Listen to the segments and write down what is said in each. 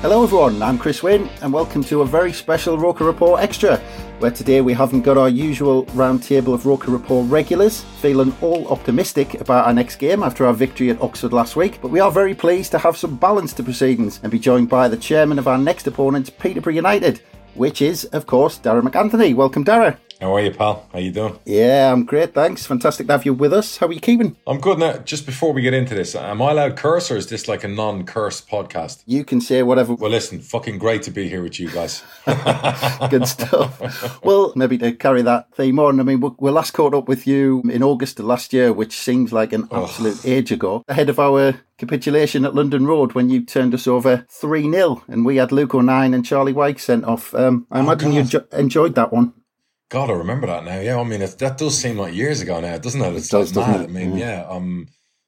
Hello everyone, I'm Chris Wynn and welcome to a very special Roker Report Extra, where today we haven't got our usual roundtable of Roker Report regulars, feeling all optimistic about our next game after our victory at Oxford last week, but we are very pleased to have some balance to proceedings and be joined by the chairman of our next opponent, Peterborough United, which is, of course, Darragh MacAnthony. Welcome, Darragh. How are you, pal? How you doing? Yeah, I'm great, thanks. Fantastic to have you with us. How are you keeping? I'm good now. Just before we get into this, am I allowed curse or is this like a non-curse podcast? You can say whatever. Well, listen, fucking great to be here with you guys. Good stuff. well, maybe to carry that theme on, I mean, we, last caught up with you in August of last year, which seems like an absolute age ago, ahead of our capitulation at London Road when you turned us over 3 0 and we had Luke O'Nien and Charlie Wyke sent off. Um, I Oh, imagine you God. enjoyed that one. God, I remember that now. Yeah, I mean, it, that does seem like years ago now, doesn't it? It's does, doesn't mad. it? I mean, yeah, um,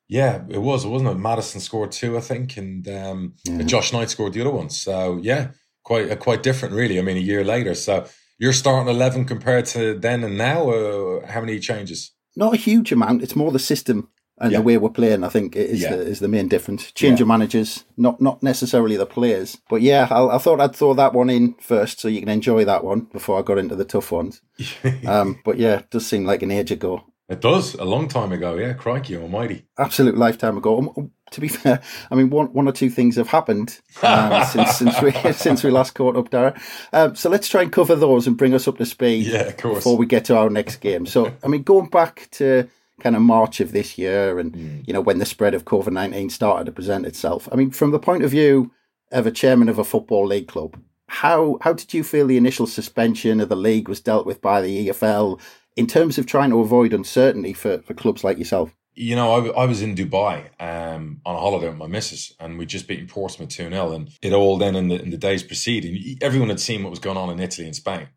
yeah, it was, wasn't it? Maddison scored two, I think, and um, Josh Knight scored the other one. So yeah, quite uh, quite different, really. I mean, a year later. So you're starting eleven compared to then and now. Uh, how many changes? Not a huge amount. It's more the system and Yeah. the way we're playing. I think is Yeah. the is the main difference. Change Yeah. of managers, not not necessarily the players. But yeah, I, I thought I'd throw that one in first so you can enjoy that one before I got into the tough ones. um, but yeah, it does seem like an age ago. It does a long time ago. Yeah, crikey, almighty. absolute lifetime ago. Um, um, To be fair, I mean one one or two things have happened um, since since we since we last caught up, Darragh. Um, so let's try and cover those and bring us up to speed. Yeah, of course. Before we get to our next game. So I mean, going back to kind of March of this year, and Hmm. you know when the spread of COVID nineteen started to present itself. I mean, from the point of view of a chairman of a football league club, how how did you feel the initial suspension of the league was dealt with by the EFL in terms of trying to avoid uncertainty for, for clubs like yourself? you know, I was in Dubai um, on a holiday with my missus, and we'd just beaten Portsmouth 2 0. And it all then in the, in the days preceding, everyone had seen what was going on in Italy and Spain.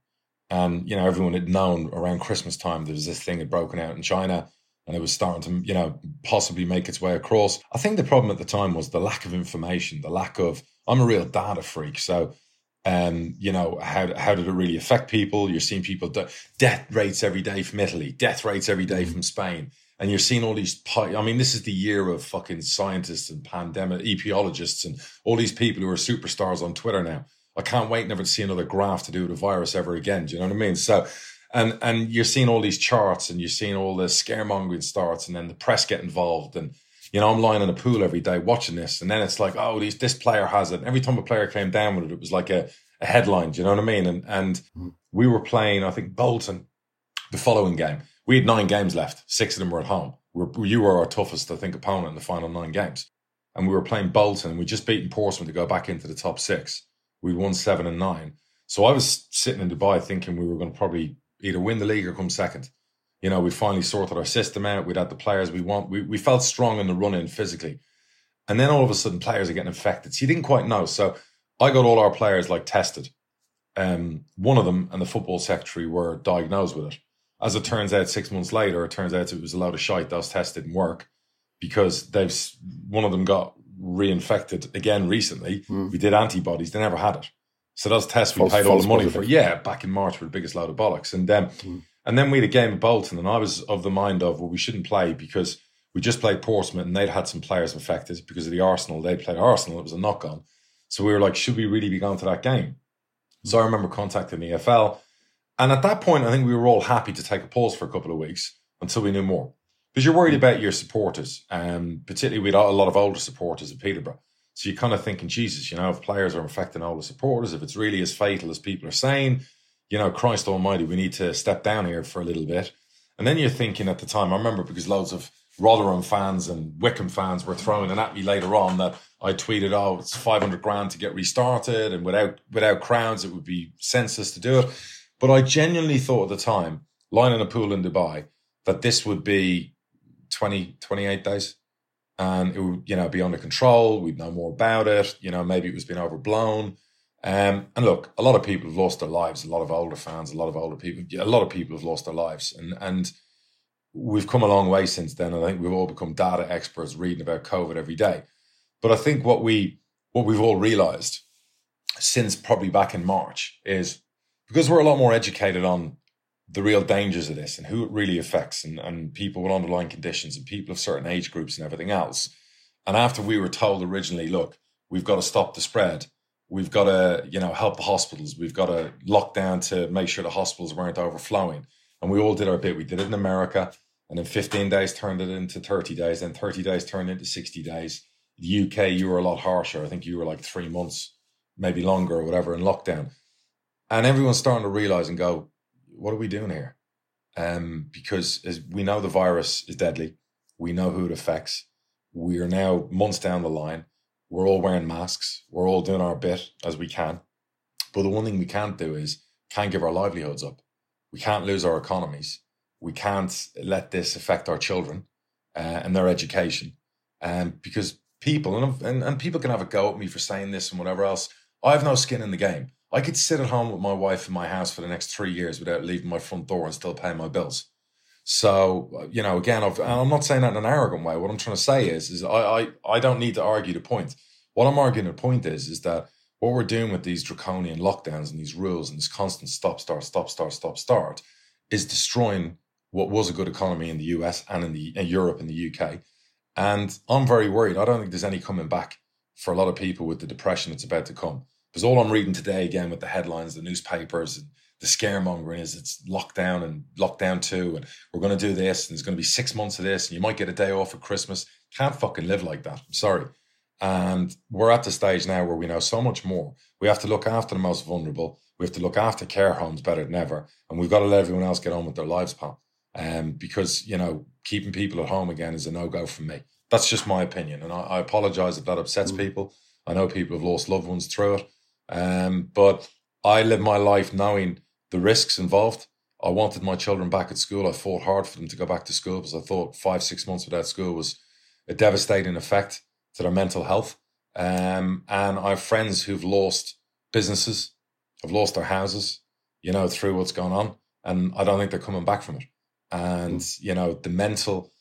And, you know, everyone had known around Christmas time there was this thing had broken out in China and it was starting to, you know, possibly make its way across. I think the problem at the time was the lack of information, the lack of, I'm a real data freak. So, um, you know, how, how did it really affect people? You're seeing people, de- death rates every day from Italy, death rates every day from Spain. And you're seeing all these, pi- I mean, this is the year of fucking scientists and pandemic epidemiologists and all these people who are superstars on Twitter now. I can't wait never to see another graph to do with a virus ever again. Do you know what I mean? So, and and you're seeing all these charts and you're seeing all the scaremongering starts and then the press get involved. And you know I'm lying in a pool every day watching this. And then it's like oh these, this player has it. And every time a player came down with it it was like a, a headline. Do you know what I mean? And and mm-hmm. we were playing I think Bolton the following game. We had nine games left. Six of them were at home. We were, you were our toughest I think opponent in the final nine games. And we were playing Bolton and we just beaten Portsmouth to go back into the top six. We won seven and nine. So I was sitting in Dubai thinking we were going to probably either win the league or come second. You know, we finally sorted our system out. We'd had the players we want. We, we felt strong in the run in physically. And then all of a sudden, players are getting infected. So you didn't quite know. So I got all our players like tested. Um, one of them and the football secretary were diagnosed with it. As it turns out, six months later, it turns out it was a load of shite. Those tests didn't work because they've one of them got reinfected again recently. We did antibodies; they never had it. So those tests we False- paid all the money positive. for. Yeah, back in March for the biggest load of bollocks. And um, and then we had a game of Bolton, and I was of the mind of well, we shouldn't play because we just played Portsmouth, and they'd had some players infected because of the Arsenal. They'd played Arsenal; it was a knock on. So we were like, should we really be going to that game? So I remember contacting the EFL, And at that point, I think we were all happy to take a pause for a couple of weeks until we knew more. Because you're worried about your supporters, um, particularly with a lot of older supporters at Peterborough. So you're kind of thinking, Jesus, you know, if players are infecting all the supporters, if it's really as fatal as people are saying, you know, Christ Almighty, we need to step down here for a little bit. And then you're thinking at the time, I remember because loads of Rotherham fans and Wycombe fans were throwing it at me later on that I tweeted, "Oh, it's 500 grand to get restarted, and without without crowds, it would be senseless to do it." But I genuinely thought at the time, lying in a pool in Dubai, that this would be 20, 28 days, and it would you know be under control. We'd know more about it. You know, maybe it was being overblown. Um, and look, a lot of people have lost their lives. A lot of older fans, a lot of older people, a lot of people have lost their lives, and and we've come a long way since then. I think we've all become data experts, reading about COVID every day. But I think what we what we've all realised since probably back in March is because we're a lot more educated on the real dangers of this and who it really affects, and, and people with underlying conditions and people of certain age groups and everything else. And after we were told originally, look, we've got to stop the spread We've got to, you know, help the hospitals. We've got to lock down to make sure the hospitals weren't overflowing. And we all did our bit. We did it in America, and in 15 days turned it into 30 days, and 30 days turned into 60 days. The UK, you were a lot harsher. I think you were like three months, maybe longer or whatever, in lockdown. And everyone's starting to realize and go, what are we doing here? Um, because as we know the virus is deadly. We know who it affects. We are now months down the line. We're all wearing masks. We're all doing our bit as we can. But the one thing we can't do is can't give our livelihoods up. We can't lose our economies. We can't let this affect our children uh, and their education. Um, because people, and, and, and people can have a go at me for saying this and whatever else. I have no skin in the game. I could sit at home with my wife in my house for the next three years without leaving my front door and still paying my bills. So, uh, you know, again, i am not saying that in an arrogant way. What I'm trying to say is, is I, I, I don't need to argue the point. What I'm arguing the point is, is that what we're doing with these draconian lockdowns and these rules and this constant stop, start, stop, start, stop, start is destroying what was a good economy in the US and in the in Europe and the UK. And I'm very worried. I don't think there's any coming back for a lot of people with the depression that's about to come. Because all I'm reading today, again, with the headlines, the newspapers, and the scaremongering is it's lockdown and lockdown two, and we're going to do this, and there's going to be six months of this, and you might get a day off at Christmas. Can't fucking live like that. I'm sorry. And we're at the stage now where we know so much more. We have to look after the most vulnerable. We have to look after care homes better than ever. And we've got to let everyone else get on with their lives, pal. Um, because, you know, keeping people at home again is a no go for me. That's just my opinion. And I, I apologize if that upsets mm. people. I know people have lost loved ones through it. Um, but I live my life knowing the risks involved. I wanted my children back at school. I fought hard for them to go back to school because I thought five, six months without school was a devastating effect to their mental health. Um, and I have friends who've lost businesses, have lost their houses, you know, through what's going on. And I don't think they're coming back from it. And, mm. you know, the mental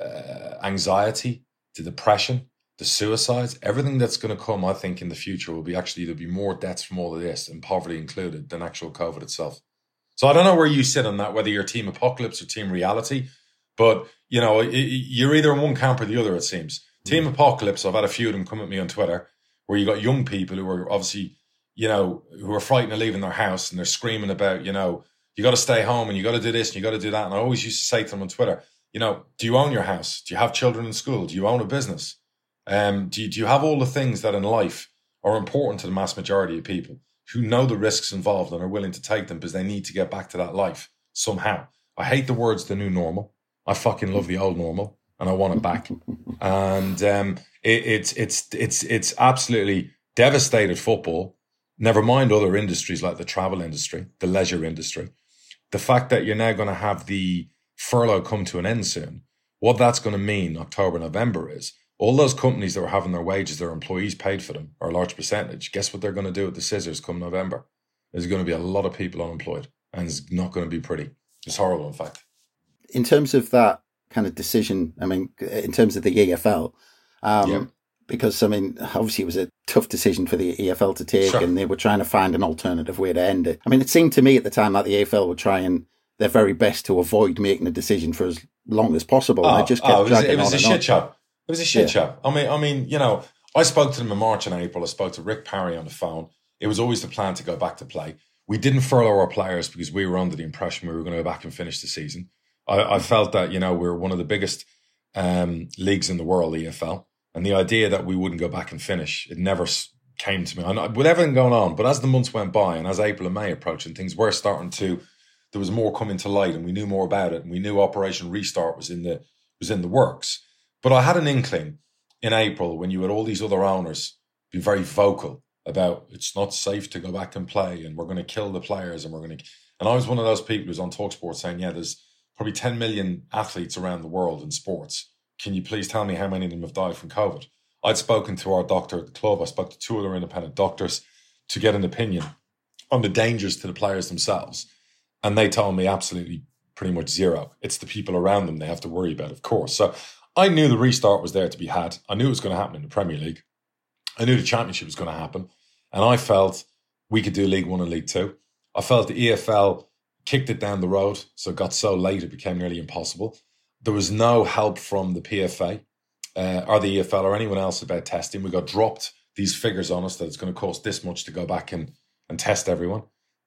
uh, anxiety, the depression, the suicides, everything that's going to come, I think, in the future will be actually there'll be more deaths from all of this, and poverty included, than actual COVID itself. So I don't know where you sit on that, whether you're team apocalypse or team reality, but you know you're either in one camp or the other. It seems team mm. apocalypse. I've had a few of them come at me on Twitter, where you got young people who are obviously, you know, who are frightened of leaving their house and they're screaming about, you know, you got to stay home and you got to do this and you got to do that. And I always used to say to them on Twitter, you know, do you own your house? Do you have children in school? Do you own a business? Um, do, you, do you have all the things that in life are important to the mass majority of people who know the risks involved and are willing to take them because they need to get back to that life somehow? I hate the words the new normal. I fucking love the old normal and I want it back. and um, it, it's it's it's it's absolutely devastated football. Never mind other industries like the travel industry, the leisure industry. The fact that you're now going to have the furlough come to an end soon, what that's going to mean October, November is all those companies that were having their wages, their employees paid for them, or a large percentage, guess what they're going to do with the scissors come November? There's going to be a lot of people unemployed, and it's not going to be pretty. It's horrible, in fact. In terms of that kind of decision, I mean, in terms of the EFL, um, yeah. because I mean, obviously it was a tough decision for the EFL to take, sure. and they were trying to find an alternative way to end it. I mean, it seemed to me at the time that the EFL were trying their very best to avoid making a decision for as long as possible. Oh, and they just kept oh, it was, it was a shit show. It was a shit yeah. show. I mean, I mean, you know, I spoke to them in March and April. I spoke to Rick Parry on the phone. It was always the plan to go back to play. we didn't furlough our players because we were under the impression we were going to go back and finish the season. I, I felt that you know we are one of the biggest um, leagues in the world, EFL, and the idea that we wouldn't go back and finish it never came to me. And with everything going on, but as the months went by and as April and May approached, and things were starting to, there was more coming to light, and we knew more about it, and we knew Operation Restart was in the was in the works. But I had an inkling in April when you had all these other owners be very vocal about it's not safe to go back and play, and we're going to kill the players, and we're going to. And I was one of those people who's on Talksport saying, "Yeah, there's probably 10 million athletes around the world in sports. Can you please tell me how many of them have died from COVID?" I'd spoken to our doctor at the club. I spoke to two other independent doctors to get an opinion on the dangers to the players themselves, and they told me absolutely pretty much zero. It's the people around them they have to worry about, of course. So I knew the restart was there to be had. I knew it was going to happen in the Premier League. I knew the Championship was going to happen. And I felt we could do League One and League Two. I felt the EFL kicked it down the road, so it got so late it became nearly impossible. There was no help from the PFA uh, or the EFL or anyone else about testing. We got dropped these figures on us that it's going to cost this much to go back and, and test everyone.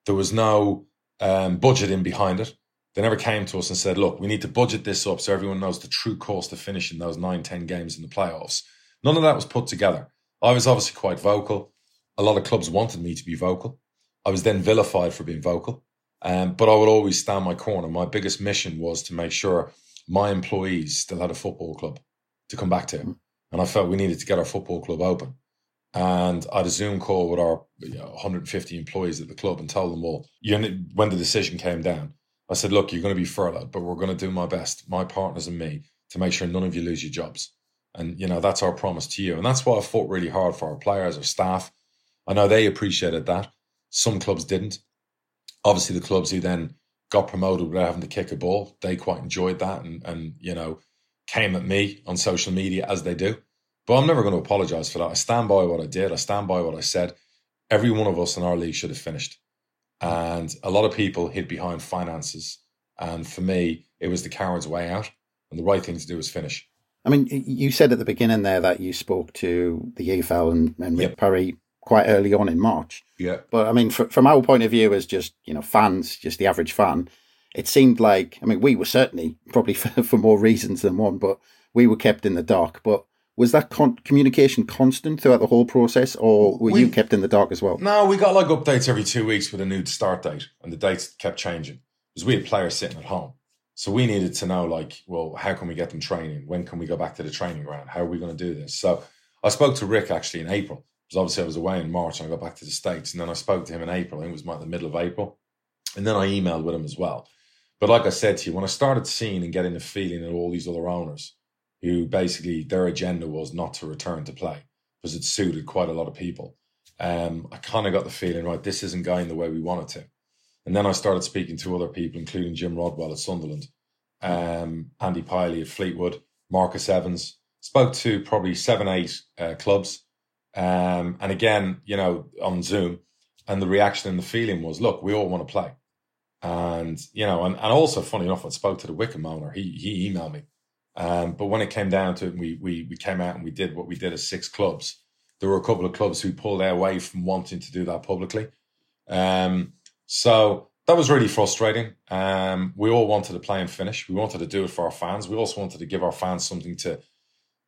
There was no um, budgeting behind it. They never came to us and said, look, we need to budget this up so everyone knows the true cost of finishing those nine, 10 games in the playoffs. None of that was put together. I was obviously quite vocal. A lot of clubs wanted me to be vocal. I was then vilified for being vocal. Um, but I would always stand my corner. My biggest mission was to make sure my employees still had a football club to come back to. Mm. And I felt we needed to get our football club open. And I had a Zoom call with our you know, 150 employees at the club and told them all, you know, when the decision came down, I said, look, you're going to be furloughed, but we're going to do my best, my partners and me, to make sure none of you lose your jobs. And, you know, that's our promise to you. And that's why I fought really hard for our players, our staff. I know they appreciated that. Some clubs didn't. Obviously, the clubs who then got promoted without having to kick a ball, they quite enjoyed that and, and you know, came at me on social media as they do. But I'm never going to apologize for that. I stand by what I did. I stand by what I said. Every one of us in our league should have finished. And a lot of people hid behind finances. And for me, it was the coward's way out. And the right thing to do was finish. I mean, you said at the beginning there that you spoke to the EFL and, and Rick yep. Parry quite early on in March. Yeah. But I mean, from our point of view as just, you know, fans, just the average fan, it seemed like, I mean, we were certainly probably for, for more reasons than one, but we were kept in the dark. But was that con- communication constant throughout the whole process, or were we, you kept in the dark as well? No, we got like updates every two weeks with a new start date, and the dates kept changing because we had players sitting at home. So we needed to know, like, well, how can we get them training? When can we go back to the training ground? How are we going to do this? So I spoke to Rick actually in April because obviously I was away in March and I got back to the States. And then I spoke to him in April. I think it was like the middle of April. And then I emailed with him as well. But like I said to you, when I started seeing and getting the feeling that all these other owners who basically their agenda was not to return to play because it suited quite a lot of people, um, I kind of got the feeling, right, this isn't going the way we want it to. And then I started speaking to other people, including Jim Rodwell at Sunderland, um, Andy Pilley at Fleetwood, Marcus Evans. Spoke to probably seven, eight uh, clubs. Um, and again, you know, on Zoom. And the reaction and the feeling was, look, we all want to play. And, you know, and, and also funny enough, I spoke to the Wycombe owner. He, he emailed me. Um, but when it came down to it, we, we, we came out and we did what we did as six clubs. There were a couple of clubs who pulled away from wanting to do that publicly. Um, so that was really frustrating. Um, we all wanted to play and finish. We wanted to do it for our fans. We also wanted to give our fans something to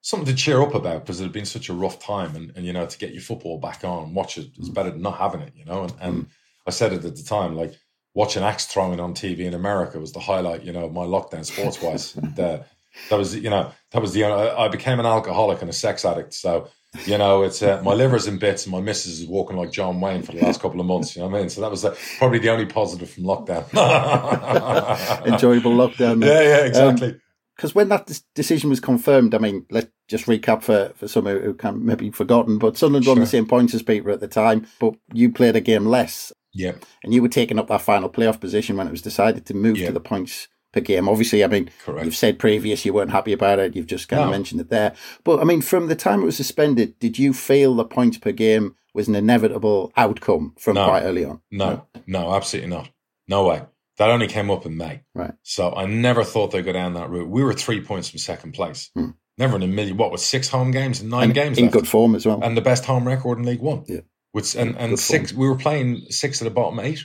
something to cheer up about because it had been such a rough time, and, and you know to get your football back on and watch it is better than not having it. You know, and, and I said it at the time, like watching axe throwing on TV in America was the highlight, you know, of my lockdown sports wise. and, uh, that was, you know, that was the. I became an alcoholic and a sex addict, so you know, it's uh, my liver's in bits, and my missus is walking like John Wayne for the last couple of months. You know what I mean? So that was uh, probably the only positive from lockdown. Enjoyable lockdown. Yeah, yeah, exactly. Because um, when that decision was confirmed, I mean, let's just recap for, for some who can maybe forgotten, but Sunderland sure. won the same points as Peter at the time, but you played a game less. Yeah. And you were taking up that final playoff position when it was decided to move yep. to the points per game. Obviously, I mean, Correct. you've said previous you weren't happy about it. You've just kind no. of mentioned it there. But I mean, from the time it was suspended, did you feel the points per game was an inevitable outcome from no. quite early on? No, no, no, absolutely not. No way. That only came up in May. Right. So I never thought they'd go down that route. We were three points from second place. Hmm. Never in a million. What was six home games and nine and games in left. good form as well, and the best home record in League One. Yeah. Which and and six. We were playing six of the bottom eight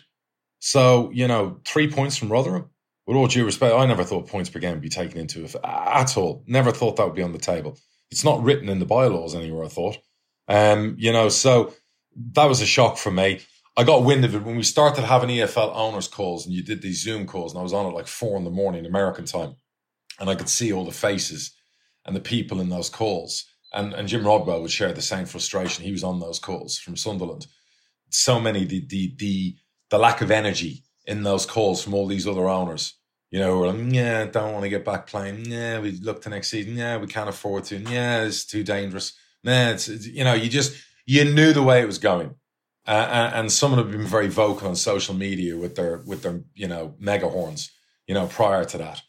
So, you know, three points from Rotherham. With all due respect, I never thought points per game would be taken into it at all. Never thought that would be on the table. It's not written in the bylaws anywhere, I thought. Um, you know, so that was a shock for me. I got wind of it when we started having EFL owners calls and you did these Zoom calls and I was on at like four in the morning American time and I could see all the faces and the people in those calls. And, and Jim Rodwell would share the same frustration. He was on those calls from Sunderland. So many, the, the, the, the lack of energy in those calls from all these other owners, you know, who are like, yeah, don't want to get back playing. Yeah, we look to next season. Yeah, we can't afford to. Yeah, it's too dangerous. Nah, it's, it's you know, you just, you knew the way it was going. Uh, and someone had been very vocal on social media with their, with their, you know, mega horns, you know, prior to that.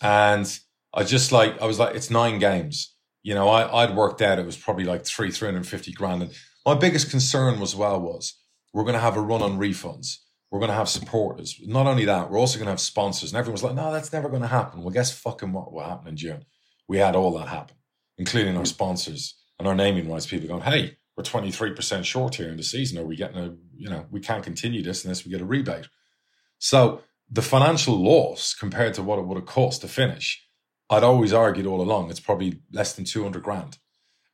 And I just like, I was like, it's nine games. You know, I, I'd worked out it was probably like three, 350 grand. And my biggest concern was, well, was we're going to have a run on refunds. We're going to have supporters. Not only that, we're also going to have sponsors. And everyone's like, no, that's never going to happen. Well, guess fucking what will happen in June? We had all that happen, including our sponsors and our naming rights people going, hey, we're 23% short here in the season. Are we getting a, you know, we can't continue this unless we get a rebate. So the financial loss compared to what it would have cost to finish, I'd always argued all along, it's probably less than 200 grand.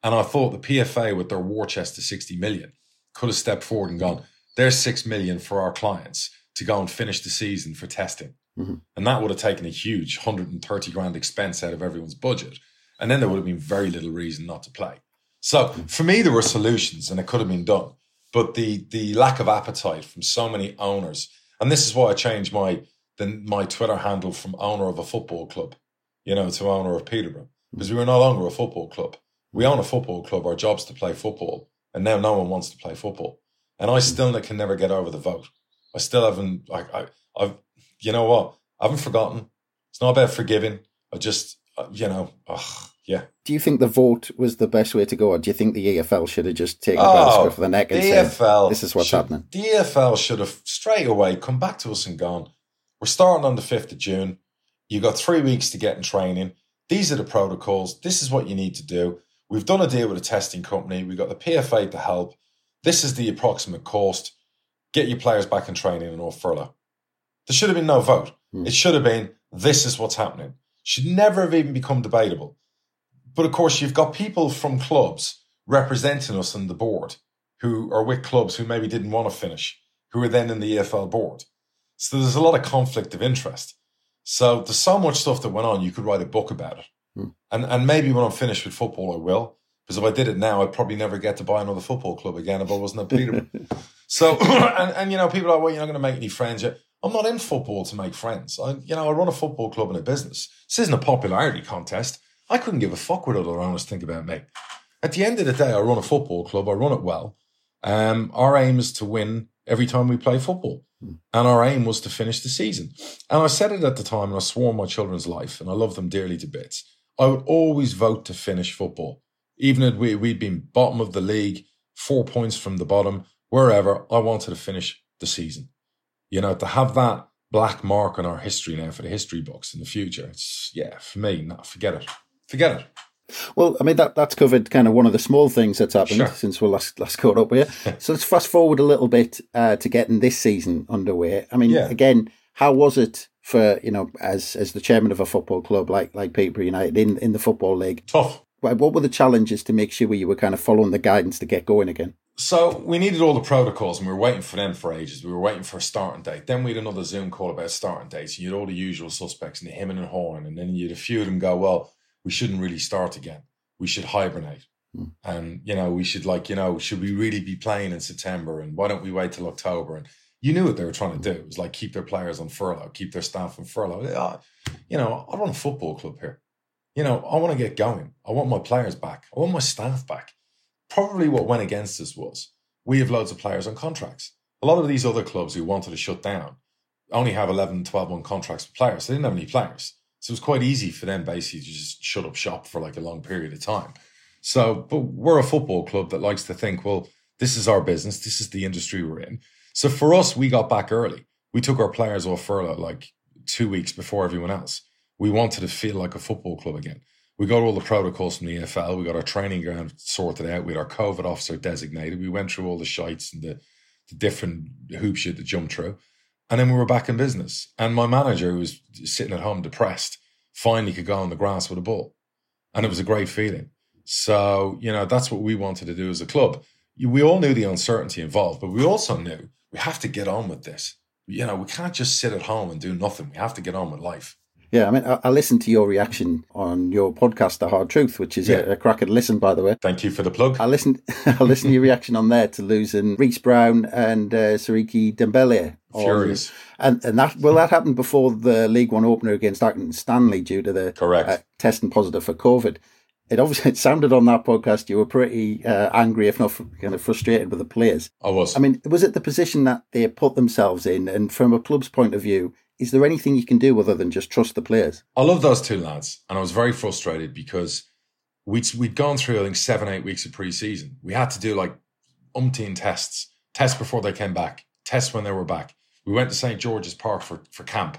And I thought the PFA with their war chest to 60 million could have stepped forward and gone, there's 6 million for our clients to go and finish the season for testing. Mm-hmm. And that would have taken a huge 130 grand expense out of everyone's budget. And then there would have been very little reason not to play. So for me, there were solutions and it could have been done. But the the lack of appetite from so many owners, and this is why I changed my the, my Twitter handle from owner of a football club, you know, to owner of Peterborough, because we were no longer a football club. We own a football club. Our job's to play football, and now no one wants to play football. And I still can never get over the vote. I still haven't. I, I, I've, you know what? I haven't forgotten. It's not about forgiving. I just, uh, you know, ugh, yeah. Do you think the vote was the best way to go, or do you think the EFL should have just taken oh, the scruff of the neck and said, EFL "This is what's should, happening"? The EFL should have straight away come back to us and gone. We're starting on the fifth of June. You got three weeks to get in training. These are the protocols. This is what you need to do. We've done a deal with a testing company. We've got the PFA to help. This is the approximate cost. Get your players back in training and off furlough. There should have been no vote. Hmm. It should have been this is what's happening. Should never have even become debatable. But of course, you've got people from clubs representing us on the board who are with clubs who maybe didn't want to finish, who are then in the EFL board. So there's a lot of conflict of interest. So there's so much stuff that went on, you could write a book about it. Hmm. And, and maybe when I'm finished with football, I will. Because if I did it now, I'd probably never get to buy another football club again if I wasn't at Peterborough. so, and, and, you know, people are like, well, you're not going to make any friends yet. I'm not in football to make friends. I, you know, I run a football club and a business. This isn't a popularity contest. I couldn't give a fuck what other owners think about me. At the end of the day, I run a football club. I run it well. Um, our aim is to win every time we play football. Hmm. And our aim was to finish the season. And I said it at the time, and I swore my children's life, and I love them dearly to bits. I would always vote to finish football. Even if we, we'd been bottom of the league, four points from the bottom, wherever, I wanted to finish the season. You know, to have that black mark on our history now for the history books in the future, it's, yeah, for me, no, forget it forget it. Well, I mean that that's covered kind of one of the small things that's happened sure. since we last last caught up here. so let's fast forward a little bit uh, to getting this season underway. I mean, yeah. again, how was it for you know as as the chairman of a football club like like Peterborough United in in the football league? Tough. What were the challenges to make sure you were kind of following the guidance to get going again? So we needed all the protocols and we were waiting for them for ages. We were waiting for a starting date. Then we had another Zoom call about starting dates. And you had all the usual suspects and the him and horn. And then you had a few of them go, well, we shouldn't really start again. We should hibernate. Mm. And, you know, we should like, you know, should we really be playing in September? And why don't we wait till October? And you knew what they were trying to do. It was like keep their players on furlough, keep their staff on furlough. You know, I run a football club here. You know, I want to get going. I want my players back. I want my staff back. Probably what went against us was we have loads of players on contracts. A lot of these other clubs who wanted to shut down only have 11, 12 month contracts with players. They didn't have any players. So it was quite easy for them basically to just shut up shop for like a long period of time. So, but we're a football club that likes to think, well, this is our business. This is the industry we're in. So for us, we got back early. We took our players off furlough like two weeks before everyone else. We wanted to feel like a football club again. We got all the protocols from the EFL. We got our training ground sorted out. We had our COVID officer designated. We went through all the shites and the, the different hoops you had to jump through. And then we were back in business. And my manager, who was sitting at home depressed, finally could go on the grass with a ball. And it was a great feeling. So, you know, that's what we wanted to do as a club. We all knew the uncertainty involved, but we also knew we have to get on with this. You know, we can't just sit at home and do nothing. We have to get on with life. Yeah, I mean, I, I listened to your reaction on your podcast, The Hard Truth, which is Yeah. a, a cracker to listen, by the way. Thank you for the plug. I listened. I listened to your reaction on there to losing Reece Brown and uh, Siriki Dembele. Furious. and and that well, that happened before the League One opener against Accrington Stanley due to the Correct. uh, testing positive for COVID. It obviously it sounded on that podcast you were pretty uh, angry, if not fr- kind of frustrated with the players. I was. I mean, was it the position that they put themselves in? And from a club's point of view, is there anything you can do other than just trust the players? I love those two lads, and I was very frustrated because we'd we'd gone through I think seven eight weeks of preseason. We had to do like umpteen tests, tests before they came back, tests when they were back. We went to St George's Park for for camp.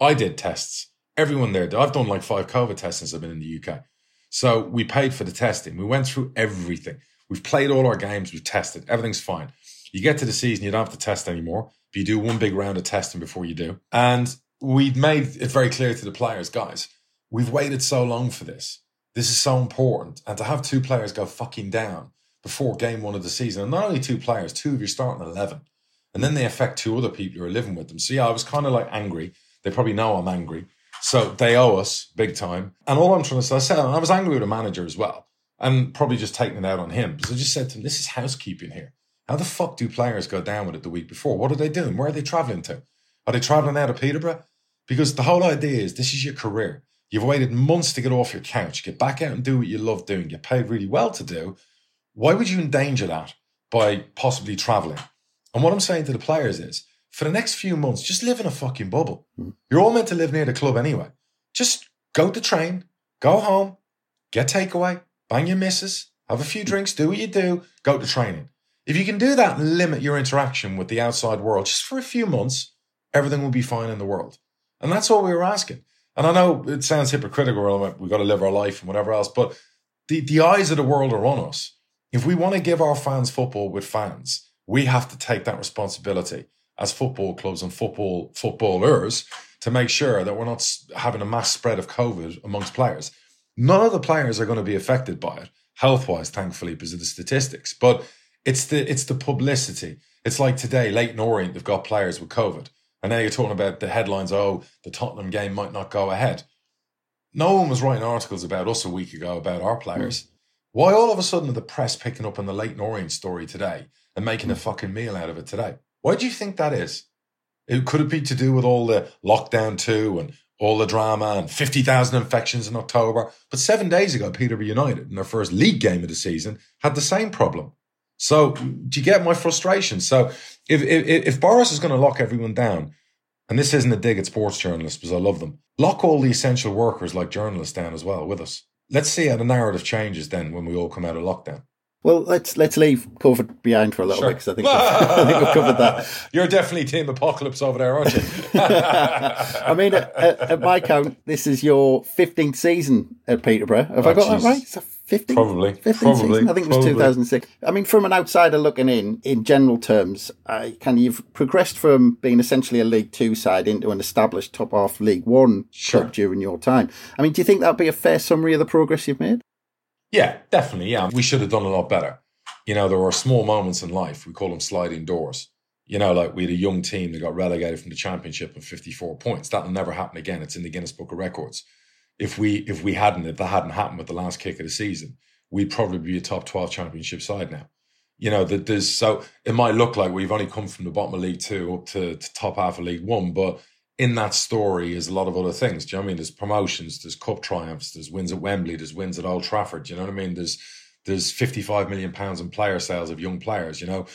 I did tests. Everyone there did. I've done like five COVID tests since I've been in the UK. So we paid for the testing. We went through everything. We've played all our games. We've tested. Everything's fine. You get to the season, you don't have to test anymore. You do one big round of testing before you do. And we'd made it very clear to the players, guys, we've waited so long for this. This is so important. And to have two players go fucking down before game one of the season, and not only two players, two of your starting 11, and then they affect two other people who are living with them. So yeah, I was kind of like angry. They probably know I'm angry. So they owe us big time. And all I'm trying to say, I said, I was angry with the manager as well, and probably just taking it out on him. Because I just said to him, this is housekeeping here. How the fuck do players go down with it the week before? What are they doing? Where are they traveling to? Are they traveling out of Peterborough? Because the whole idea is this is your career. You've waited months to get off your couch, get back out and do what you love doing, get paid really well to do. Why would you endanger that by possibly traveling? And what I'm saying to the players is, for the next few months, just live in a fucking bubble. Mm-hmm. You're all meant to live near the club anyway. Just go to train, go home, get takeaway, bang your missus, have a few drinks, do what you do, go to training. If you can do that and limit your interaction with the outside world just for a few months, everything will be fine in the world. And that's all we were asking. And I know it sounds hypocritical, we've got to live our life and whatever else, but the, the eyes of the world are on us. If we want to give our fans football with fans, we have to take that responsibility as football clubs and football footballers to make sure that we're not having a mass spread of COVID amongst players. None of the players are going to be affected by it, health wise, thankfully, because of the statistics. But it's the it's the publicity. It's like today, Leyton Orient, they've got players with COVID. And now you're talking about the headlines, oh, the Tottenham game might not go ahead. No one was writing articles about us a week ago about our players. Hmm. Why all of a sudden are the press picking up on the Leyton Orient story today and making a hmm. fucking meal out of it today? Why do you think that is? It could it be to do with all the lockdown too and all the drama and 50,000 infections in October? But seven days ago, Peterborough United, in their first league game of the season, had the same problem. So do you get my frustration? So if, if, if Boris is going to lock everyone down, and this isn't a dig at sports journalists because I love them, lock all the essential workers like journalists down as well with us. Let's see how the narrative changes then when we all come out of lockdown. Well, let's let's leave COVID behind for a little Sure. bit because I think I think we've covered that. You're definitely Team Apocalypse over there, aren't you? I mean, at, at, my count, this is your 15th season at Peterborough. Have I Oh, got that Jesus. right? Is 15? Probably. 15th Probably. season? I think it was Probably. 2006. I mean, from an outsider looking in, in general terms, uh, can you've progressed from being essentially a League Two side into an established top half League One Sure. club during your time. I mean, do you think that'd be a fair summary of the progress you've made? Yeah, definitely. Yeah, we should have done a lot better. You know, there are small moments in life. We call them sliding doors. You know, like we had a young team that got relegated from the championship with 54 points. That'll never happen again. It's in the Guinness Book of Records. If we if we hadn't, if that hadn't happened with the last kick of the season, we'd probably be a top 12 championship side now. You know, that there's so it might look like we've only come from the bottom of League Two up to, to top half of League One, but in that story is a lot of other things. Do you know what I mean? There's promotions, there's cup triumphs, there's wins at Wembley, there's wins at Old Trafford. Do you know what I mean? There's there's 55 million pounds in player sales of young players. You know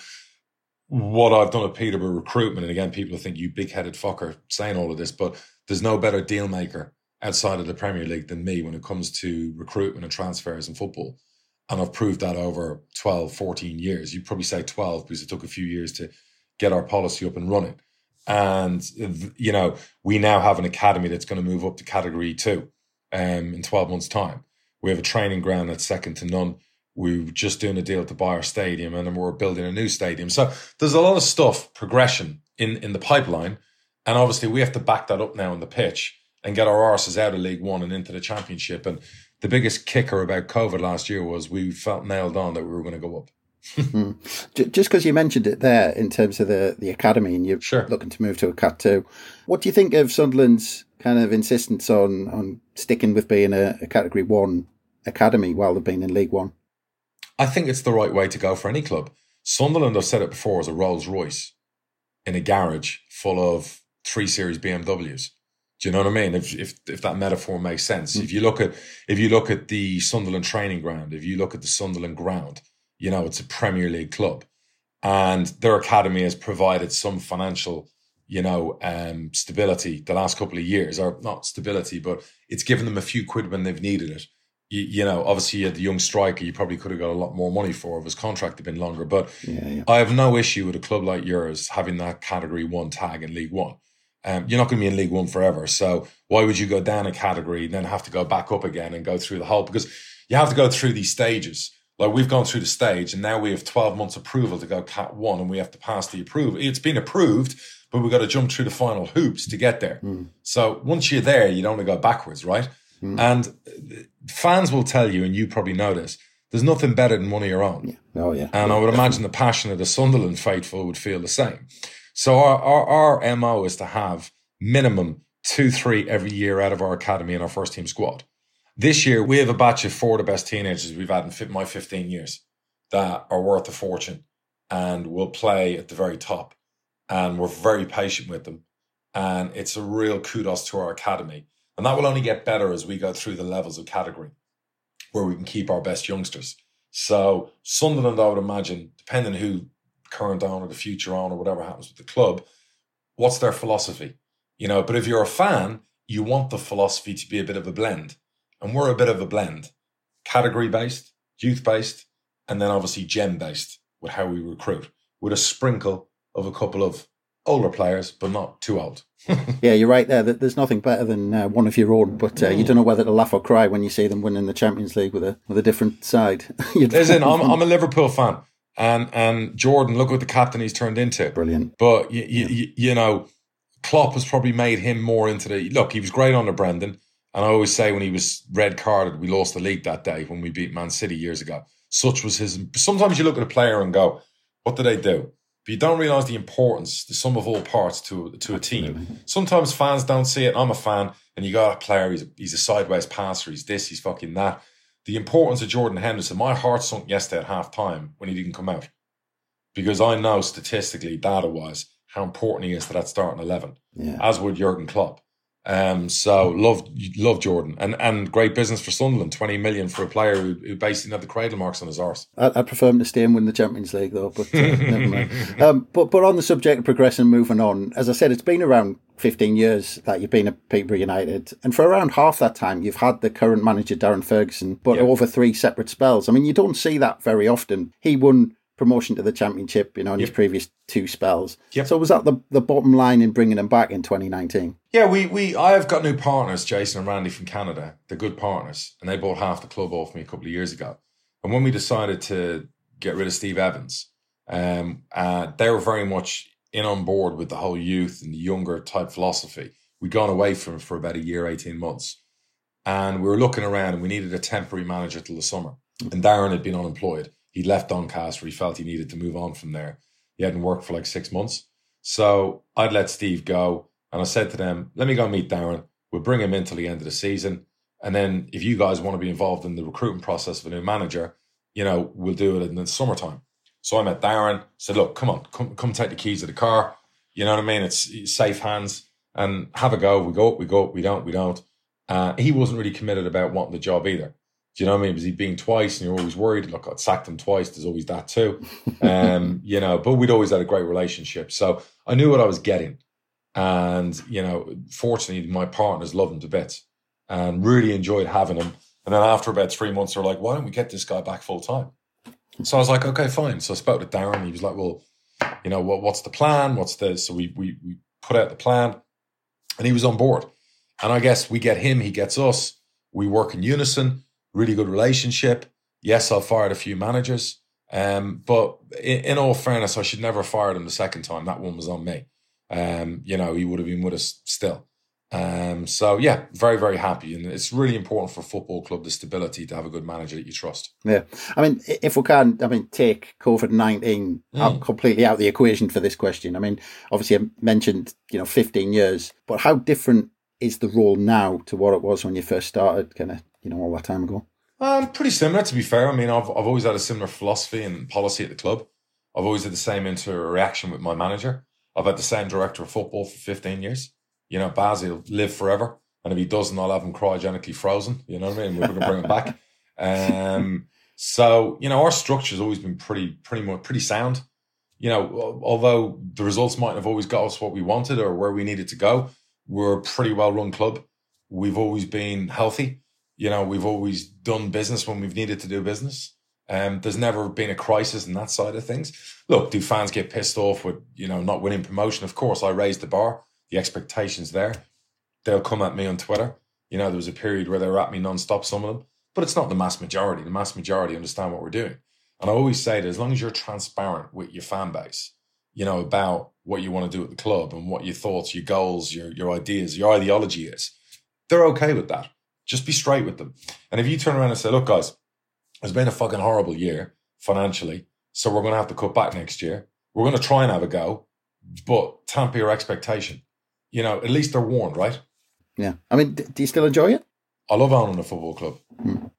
what I've done at Peterborough recruitment, and again, people think you big headed fucker saying all of this, but there's no better deal maker outside of the Premier League than me when it comes to recruitment and transfers in football. And I've proved that over 12, 14 years. You'd probably say 12 because it took a few years to get our policy up and running. And, you know, we now have an academy that's going to move up to category two um, in 12 months' time. We have a training ground that's second to none. We are just doing a deal to buy our stadium and we're building a new stadium. So there's a lot of stuff, progression in, in the pipeline. And obviously, we have to back that up now on the pitch and get our arses out of League One and into the Championship. And the biggest kicker about COVID last year was we felt nailed on that we were going to go up. mm. Just because you mentioned it there in terms of the, the academy and you're sure. looking to move to a Cat 2, what do you think of Sunderland's kind of insistence on, on sticking with being a, a Category 1 academy while they've been in League One? I think it's the right way to go for any club. Sunderland, I've said it before, is a Rolls Royce in a garage full of three series BMWs. Do you know what I mean? If if if that metaphor makes sense. Mm. If you look at if you look at the Sunderland training ground, if you look at the Sunderland ground, you know it's a Premier League club, and their academy has provided some financial, you know, um, stability the last couple of years, or not stability, but it's given them a few quid when they've needed it. You, you know, obviously you had the young striker, you probably could have got a lot more money for if his contract had been longer. But yeah, yeah. I have no issue with a club like yours having that Category One tag in League One um, you're not going to be in League One forever. So why would you go down a category and then have to go back up again and go through the whole? Because you have to go through these stages. Like we've gone through the stage and now we have 12 months approval to go Cat 1 and we have to pass the approval. It's been approved, but we've got to jump through the final hoops to get there. Mm. So once you're there, you don't want to go backwards, right? Mm. And fans will tell you, and you probably know this, there's nothing better than one of your own. Yeah. Oh, yeah. And yeah, I would imagine the passion of the Sunderland faithful would feel the same. So our, our, our MO is to have minimum two, three every year out of our academy and our first team squad. This year, we have a batch of four of the best teenagers we've had in my 15 years that are worth a fortune and will play at the very top. And we're very patient with them. And it's a real kudos to our academy. And that will only get better as we go through the levels of category where we can keep our best youngsters. So Sunderland, I would imagine, depending who current owner, the future owner, whatever happens with the club, what's their philosophy? You know, but if you're a fan, you want the philosophy to be a bit of a blend. And we're a bit of a blend. Category based, youth based, and then obviously gem based with how we recruit, with a sprinkle of a couple of older players, but not too old. yeah, you're right there. There's nothing better than uh, one of your own, but uh, you don't know whether to laugh or cry when you see them winning the Champions League with a with a different side. Listen, I'm, I'm a Liverpool fan, and and Jordan, look what the captain he's turned into. Brilliant. But you, you, you, you know, Klopp has probably made him more into the look. He was great under Brendan, and I always say when he was red carded, we lost the league that day when we beat Man City years ago. Such was his. Sometimes you look at a player and go, "What did they do?" But you don't realize the importance, the sum of all parts to to a team. Sometimes fans don't see it. I'm a fan, and you got a player. He's a, he's a sideways passer. He's this. He's fucking that. The importance of Jordan Henderson. My heart sunk yesterday at half time when he didn't come out, because I know statistically, data wise, how important he is to that starting eleven. Yeah. As would Jurgen Klopp. Um, so love love Jordan and and great business for Sunderland. Twenty million for a player who, who basically had the cradle marks on his arse. I, would prefer him to stay and win the Champions League though, but uh, never mind. Um, but but on the subject of progressing, moving on. As I said, it's been around 15 years that you've been at Peterborough United. And for around half that time, you've had the current manager, Darren Ferguson, but yeah. over three separate spells. I mean, you don't see that very often. He won promotion to the championship, you know, in yep. his previous two spells. Yep. So was that the, the bottom line in bringing him back in 2019? Yeah, we, we I have got new partners, Jason and Randy from Canada. They're good partners, and they bought half the club off me a couple of years ago. And when we decided to get rid of Steve Evans, um, uh, they were very much in on board with the whole youth and the younger type philosophy. We'd gone away from for about a year, 18 months. And we were looking around and we needed a temporary manager till the summer. And Darren had been unemployed he left Doncaster. He felt he needed to move on from there. He hadn't worked for like six months. So I'd let Steve go. And I said to them, let me go meet Darren. We'll bring him in till the end of the season. And then if you guys want to be involved in the recruitment process of a new manager, you know, we'll do it in the summertime. So I met Darren, said, look, come on, come, come take the keys of the car. You know what I mean? It's safe hands and have a go. We go up, we go up, we don't, we don't. Uh, he wasn't really committed about wanting the job either. Do you know what I mean? Was he being twice and you're always worried? Look, I'd sacked him twice. There's always that too. Um, you know, but we'd always had a great relationship. So I knew what I was getting. And, you know, fortunately, my partners loved him to bits and really enjoyed having him. And then after about three months, they're like, why don't we get this guy back full time? So I was like, okay, fine. So I spoke to Darren. He was like, well, you know, what, what's the plan? What's the, so we, we, we put out the plan and he was on board. And I guess we get him, he gets us. We work in unison really good relationship. Yes, I've fired a few managers. Um, but in, in, all fairness, I should never have fired him the second time. That one was on me. um, you know, he would have been with us still. Um, so yeah, very, very happy. And it's really important for a football club, the stability to have a good manager that you trust. Yeah. I mean, if we can, I mean, take COVID 19 out completely out of the equation for this question. I mean, obviously I mentioned, you know, 15 years, but how different is the role now to what it was when you first started kind of, you know, all that time ago? Um, pretty similar, to be fair. I mean, I've, I've always had a similar philosophy and policy at the club. I've always had the same interaction with my manager. I've had the same director of football for 15 years. You know, Baz, he'll live forever. And if he doesn't, I'll have him cryogenically frozen. You know what I mean? We're going to bring him back. Um, so, you know, our structure's always been pretty, pretty much, pretty sound. You know, although the results mightn't have always got us what we wanted or where we needed to go, we're a pretty well run club. We've always been healthy. You know, we've always done business when we've needed to do business. Um, there's never been a crisis in that side of things. Look, do fans get pissed off with, you know, not winning promotion? Of course, I raised the bar, the expectations there. They'll come at me on Twitter. You know, there was a period where they were at me non-stop, some of them, but it's not the mass majority. The mass majority understand what we're doing. And I always say that as long as you're transparent with your fan base, you know, about what you want to do at the club and what your thoughts, your goals, your, your ideas, your ideology is, they're okay with that. Just be straight with them. And if you turn around and say, look, guys, it's been a fucking horrible year financially. So we're going to have to cut back next year. We're going to try and have a go, but tamper your expectation. You know, at least they're warned, right? Yeah. I mean, do you still enjoy it? I love owning a football club.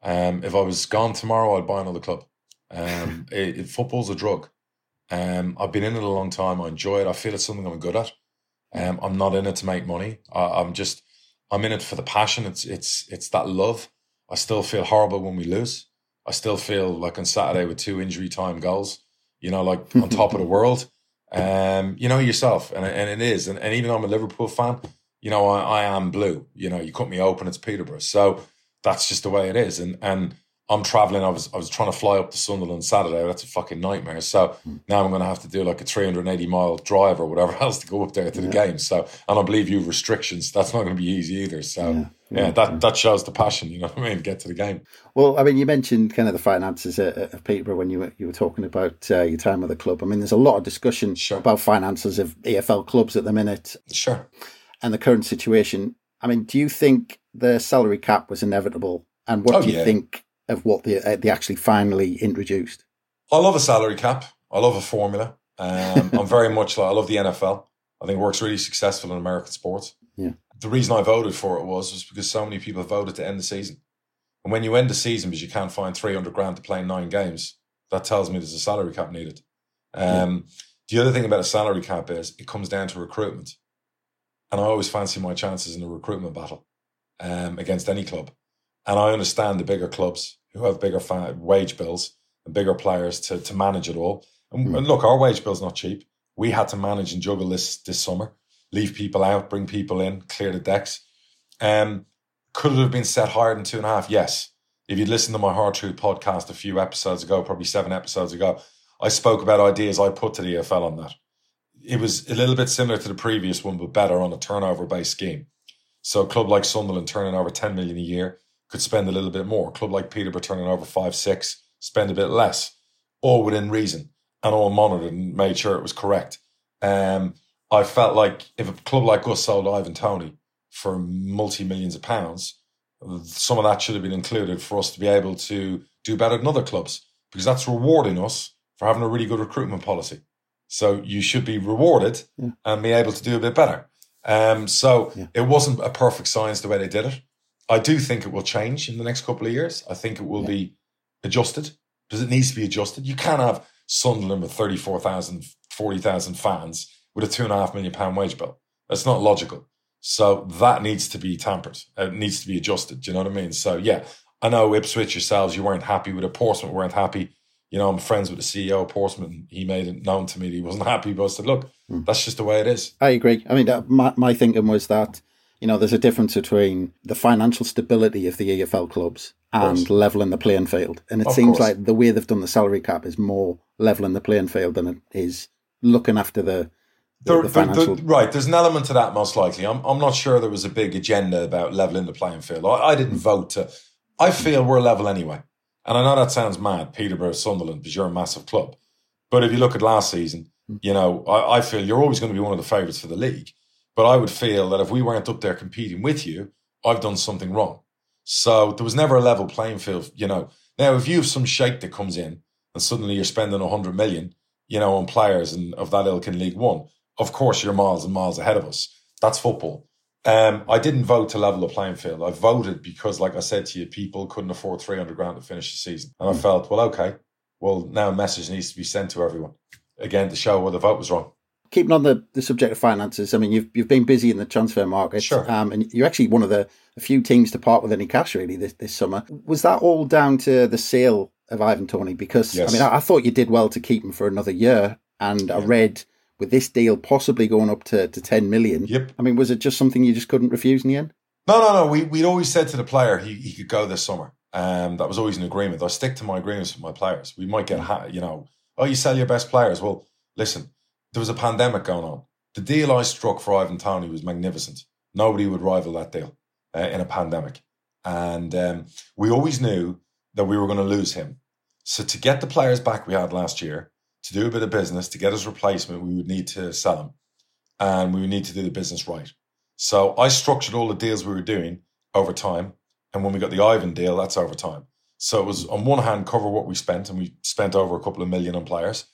Um, if I was gone tomorrow, I'd buy another club. Um, it, it- football's a drug. Um, I've been in it a long time. I enjoy it. I feel it's something I'm good at. Um, I'm not in it to make money. I, I'm just, I'm in it for the passion. It's, it's, it's that love. I still feel horrible when we lose. I still feel like on Saturday with two injury time goals, you know, like on top of the world. Um, you know yourself, and and it is, and, and even though I'm a Liverpool fan, you know, I, I am blue. You know, you cut me open, it's Peterborough. So that's just the way it is. And and I'm traveling. I was I was trying to fly up to Sunderland Saturday. That's a fucking nightmare. So now I'm going to have to do like a 380 mile drive or whatever else to go up there to the game. So and I believe you have restrictions. That's not going to be easy either. So yeah, that that shows the passion. You know what I mean? Get to the game. Well, I mean, you mentioned kind of the finances at Peterborough when you were you were talking about uh, your time with the club. I mean, there's a lot of discussion Sure. about finances of EFL clubs at the minute Sure. and the current situation. I mean, do you think the salary cap was inevitable? And what Oh, do you yeah. think of what they, uh, they actually finally introduced? I love a salary cap. I love a formula. Um, I'm very much like I love the NFL. I think it works really successful in American sports. Yeah. The reason I voted for it was was because so many people voted to end the season. And when you end the season because you can't find 300 grand to play nine games, that tells me there's a salary cap needed. Um, The other thing about a salary cap is it comes down to recruitment. And I always fancy my chances in a recruitment battle um, against any club. And I understand the bigger clubs who have bigger fa- wage bills and bigger players to, to manage it all. And, and look, our wage bill's not cheap. We had to manage and juggle this this summer, leave people out, bring people in, clear the decks. Um, could it have been set higher than two and a half? Yes. If you'd listened to my Hard Truth podcast a few episodes ago, probably seven episodes ago, I spoke about ideas I put to the EFL on that. It was a little bit similar to the previous one, but better on a turnover based scheme. So a club like Sunderland turning over 10 million a year could spend a little bit more. A club like Peterborough turning over five, six, spend a bit less, all within reason and all monitored and made sure it was correct. Um, I felt like if a club like us sold Ivan Toney for multi millions of pounds, some of that should have been included for us to be able to do better than other clubs because that's rewarding us for having a really good recruitment policy. So you should be rewarded and be able to do a bit better. Um, so it wasn't a perfect science the way they did it. I do think it will change in the next couple of years. I think it will be adjusted because it needs to be adjusted. You can't have Sunderland with 34,000, 40,000 fans with a two and a half million pound wage bill. That's not logical. So that needs to be tampered. It needs to be adjusted. Do you know what I mean? So yeah, I know Ipswich yourselves, you weren't happy with it. Portsmouth weren't happy. You know, I'm friends with the CEO of Portsmouth. and He made it known to me that he wasn't happy, but I said, look, that's just the way it is. I agree. I mean, uh, my, my thinking was that, you know, there's a difference between the financial stability of the EFL clubs and leveling the playing field. And it Of seems course. like the way they've done the salary cap is more leveling the playing field than it is looking after the, the, the financial. there- right, there's an element to that most likely. I'm, I'm not sure there was a big agenda about leveling the playing field. I, I didn't vote to. I feel we're level anyway. And I know that sounds mad, Peterborough, Sunderland, because you're a massive club. But if you look at last season, hmm. You know, I, I feel you're always going to be one of the favourites for the league. But I would feel that if we weren't up there competing with you, I've done something wrong. So there was never a level playing field, you know. Now, if you have some sheikh that comes in and suddenly you're spending 100 million, you know, on players and of that ilk in League One, of course you're miles and miles ahead of us. That's football. Um, I didn't vote to level the playing field. I voted because, like I said to you, people couldn't afford 300 grand to finish the season. And I felt, well, okay, well, now a message needs to be sent to everyone again to show where the vote was wrong. Keeping on the, the subject of finances, I mean, you've you've been busy in the transfer market, Sure. um, and you're actually one of the a few teams to part with any cash really this, this summer. Was that all down to the sale of Ivan Toney? Because Yes. I mean, I, I thought you did well to keep him for another year, and I read with this deal possibly going up to, to ten million. Yep. I mean, was it just something you just couldn't refuse in the end? No, no, no. We we'd always said to the player he, he could go this summer. Um, that was always an agreement. I stick to my agreements with my players. We might get, ha- you know, oh, you sell your best players. Well, listen, there was a pandemic going on. The deal I struck for Ivan Toney was magnificent. Nobody would rival that deal uh, in a pandemic, and um, we always knew that we were going to lose him. So to get the players back we had last year, to do a bit of business, to get his replacement, we would need to sell him, and we would need to do the business right. So I structured all the deals we were doing over time. And when we got the Ivan deal, that's over time. So it was on one hand, cover what we spent, and we spent over a couple of million on players.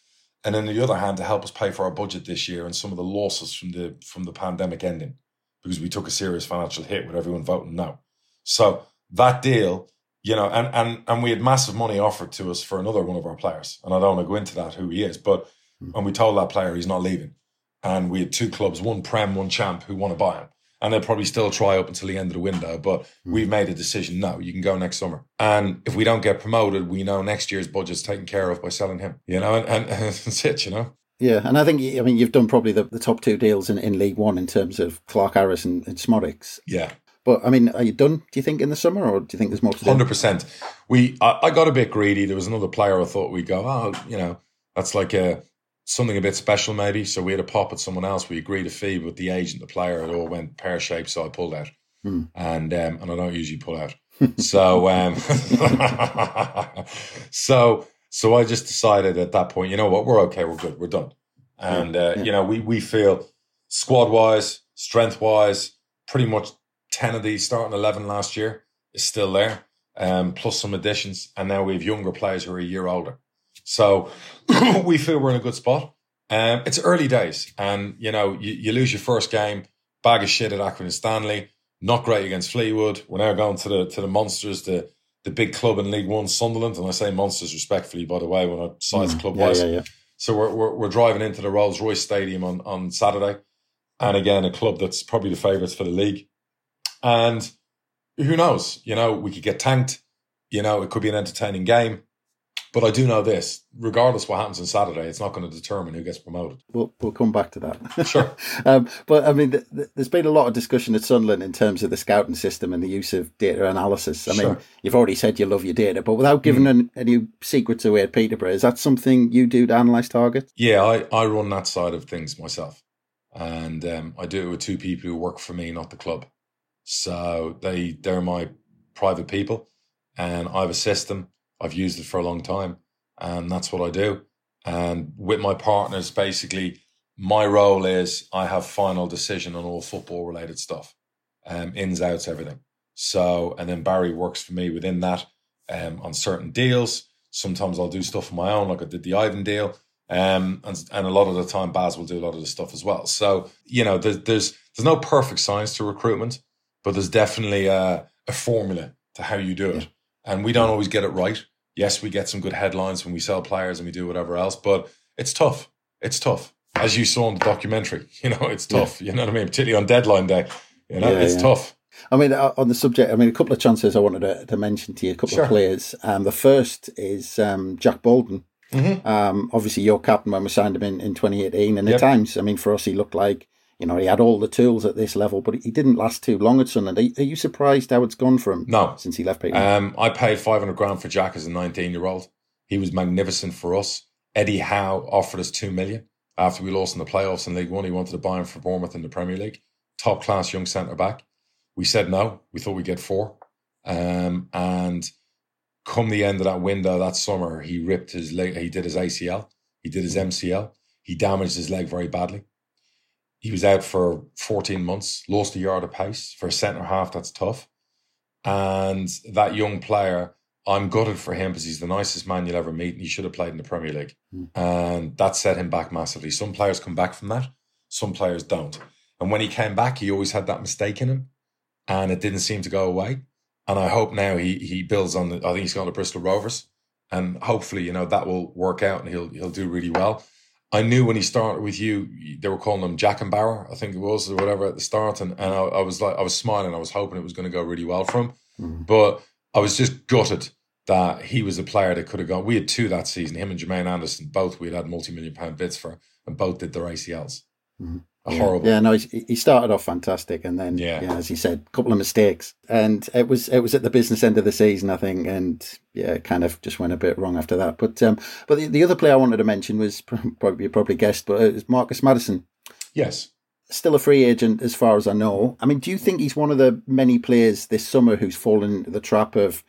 And then on the other hand, to help us pay for our budget this year and some of the losses from the from the pandemic ending, because we took a serious financial hit with everyone voting no. So that deal, you know, and and and we had massive money offered to us for another one of our players. And I don't want to go into that who he is, but hmm. and we told that player he's not leaving. And we had two clubs, one Prem, one Champ, who want to buy him. And they'll probably still try up until the end of the window. But hmm. we've made a decision no, you can go next summer. And if we don't get promoted, we know next year's budget's taken care of by selling him. You know, and, and, and that's it, you know. Yeah, and I think I mean you've done probably the, the top two deals in, in League One in terms of Clarke-Harris and, and. Yeah. But I mean, are you done? Do you think in the summer, or do you think there's more to do? Hundred percent. We, I, I got a bit greedy. There was another player I thought we'd go, oh, you know, that's like a something a bit special, maybe. So we had a pop at someone else. We agreed a fee, but the agent, the player, it all went pear shaped. So I pulled out, and um, and I don't usually pull out. so um, so so I just decided at that point, you know what, we're okay, we're good, we're done, and uh, you know we we feel squad wise, strength wise, pretty much ten of these starting eleven last year is still there, um, plus some additions, and now we have younger players who are a year older. So we feel we're in a good spot. Um, it's early days, and you know you, you lose your first game, bag of shit at Accrington and Stanley, not great against Fleetwood. We're now going to the to the monsters, the the big club in League One, Sunderland, and I say monsters respectfully, by the way, when I size club Mm. Yeah, wise. yeah, yeah. So we're, we're we're driving into the Rolls Royce Stadium on on Saturday, and again a club that's probably the favourites for the league, and who knows? You know, we could get tanked. You know, it could be an entertaining game. But I do know this: regardless what happens on Saturday, it's not going to determine who gets promoted. We'll we'll come back to that. Sure. um, but I mean, th- th- there's been a lot of discussion at Sunderland in terms of the scouting system and the use of data analysis. I mean, Sure. Hmm. you've already said you love your data, but without giving an, any secrets away at Peterborough, is that something you do to analyse targets? Yeah, I, I run that side of things myself. And um, I do it with two people who work for me, not the club. So they they're my private people and I have a system. I've used it for a long time and that's what I do. And with my partners, basically, my role is I have final decision on all football related stuff, um, ins, outs, everything. So, and then Barry works for me within that um, on certain deals. Sometimes I'll do stuff on my own, like I did the Ivan deal. Um, and, and a lot of the time, Baz will do a lot of the stuff as well. So, you know, there's, there's, there's no perfect science to recruitment, but there's definitely a, a formula to how you do it. And we don't always get it right. Yes, we get some good headlines when we sell players and we do whatever else, but it's tough. It's tough. As you saw in the documentary, you know, it's tough. You know what I mean? Particularly on deadline day. You know, Yeah, it's yeah. tough. I mean, uh, on the subject, I mean, a couple of chances I wanted to, to mention to you, a couple Sure. of players. Um, the first is um, Jack Baldwin. Mm-hmm. Um, obviously, your captain when we signed him in, in 2018. And Yep. at times, I mean, for us, he looked like, you know, he had all the tools at this level, but he didn't last too long at Sunderland. Are, you- are you surprised how it's gone for him No. since he left Peter? Um, I paid 500 grand for Jack as a 19 year old. He was magnificent for us. Eddie Howe offered us 2 million after we lost in the playoffs in League One. He wanted to buy him for Bournemouth in the Premier League. Top class young centre back. We said no. We thought we'd get four. Um, and come the end of that window that summer, he ripped his leg, he did his ACL, he did his MCL. he damaged his leg very badly. He was out for 14 months, lost a yard of pace. For a centre half, that's tough. And that young player, I'm gutted for him because he's the nicest man you'll ever meet and he should have played in the Premier League. Mm. And that set him back massively. Some players come back from that, some players don't. And when he came back, he always had that mistake in him and it didn't seem to go away. And I hope now he he builds on the, I think he's going to Bristol Rovers and hopefully, you know, that will work out and he'll he'll do really well. I knew when he started with you, they were calling him Jack and Bauer, I think it was, or whatever at the start. And, and I, I was like, I was smiling. I was hoping it was going to go really well for him. Mm-hmm. But I was just gutted that he was a player that could have gone. We had two that season, him and Jermaine Anderson, both we had had multi million pound bids for, and both did their ACLs. Mm-hmm yeah. horrible. Yeah, no, he, he started off fantastic, and then yeah. yeah. as you said, a couple of mistakes, and it was it was at the business end of the season, I think, and yeah, kind of just went a bit wrong after that. But um, but the, the other player I wanted to mention was probably you probably guessed, but it was Marcus Maddison. Yes. Still a free agent, as far as I know. I mean, do you think he's one of the many players this summer who's fallen into the trap of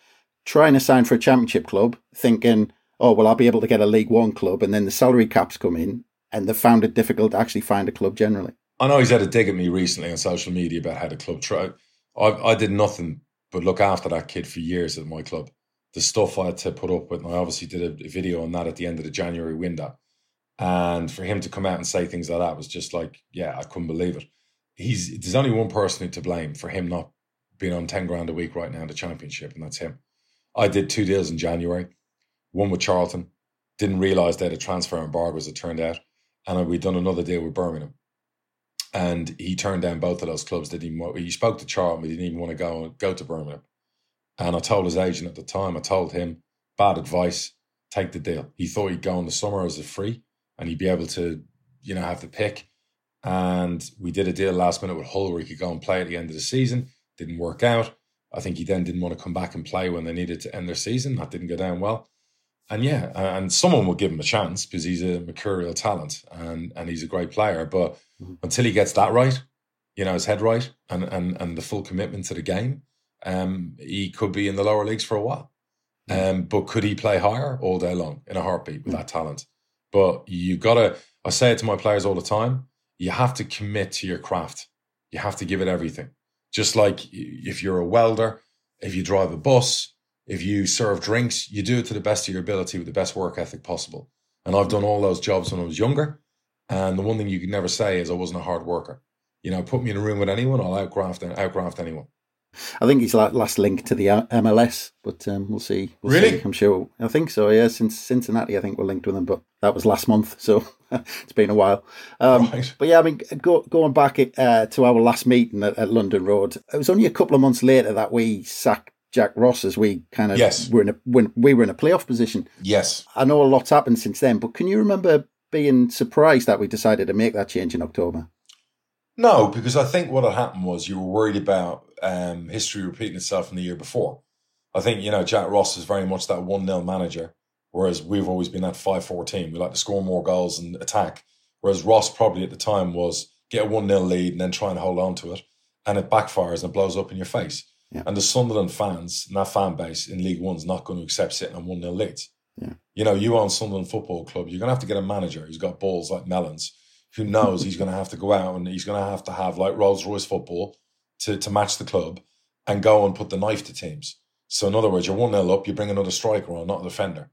trying to sign for a championship club, thinking, "Oh, well, I'll be able to get a League One club," and then the salary caps come in, and they've found it difficult to actually find a club generally. I know he's had a dig at me recently on social media about how the club try. I, I did nothing but look after that kid for years at my club. The stuff I had to put up with, and I obviously did a, a video on that at the end of the January window. And for him to come out and say things like that was just like, yeah, I couldn't believe it. He's there's only one person to blame for him not being on ten grand a week right now in the championship, and that's him. I did two deals in January, one with Charlton, didn't realise they had a transfer embargo as it turned out, and we'd done another deal with Birmingham and he turned down both of those clubs. That he he spoke to Charlton, but he didn't even want to go go to Birmingham. And I told his agent at the time, I told him, bad advice, take the deal. He thought he'd go in the summer as a free, and he'd be able to, you know, have the pick. And we did a deal last minute with Hull where he could go and play at the end of the season. Didn't work out. I think he then didn't want to come back and play when they needed to end their season. That didn't go down well and yeah, and someone will give him a chance because he's a mercurial talent and and he's a great player. But mm-hmm. until he gets that right, you know, his head right and and and the full commitment to the game, um, he could be in the lower leagues for a while. Mm-hmm. Um, but could he play higher all day long in a heartbeat with mm-hmm. that talent? But you gotta. I say it to my players all the time. You have to commit to your craft. You have to give it everything. Just like if you're a welder, if you drive a bus, if you serve drinks, you do it to the best of your ability with the best work ethic possible. And I've done all those jobs when I was younger. And the one thing you could never say is I wasn't a hard worker. You know, put me in a room with anyone, I'll outgraft outgraft anyone. I think he's like last link to the MLS, but um, we'll see. We'll really? See. I'm sure. I think so. Yeah, since Cincinnati, I think we're linked with him, but that was last month, so it's been a while. Um, right. But yeah, I mean, go, going back uh, to our last meeting at, at, London Road, it was only a couple of months later that we sacked Jack Ross as we kind of yes. were in a when we were in a playoff position. Yes, I know a lot's happened since then, but can you remember being surprised that we decided to make that change in October? No, because I think what had happened was you were worried about um, history repeating itself from the year before. I think you know Jack Ross is very much that one 0 manager, whereas we've always been that five four team. We like to score more goals and attack. Whereas Ross probably at the time was get a one 0 lead and then try and hold on to it, and it backfires and blows up in your face. Yeah. And the Sunderland fans and that fan base in League One's not going to accept sitting on 1 0 leads. Yeah. You know, you own Sunderland Football Club, you're going to have to get a manager who's got balls like melons, who knows he's going to have to go out and he's going to have to have like Rolls Royce football to, to match the club and go and put the knife to teams. So, in other words, you're 1 0 up, you bring another striker on, not a defender.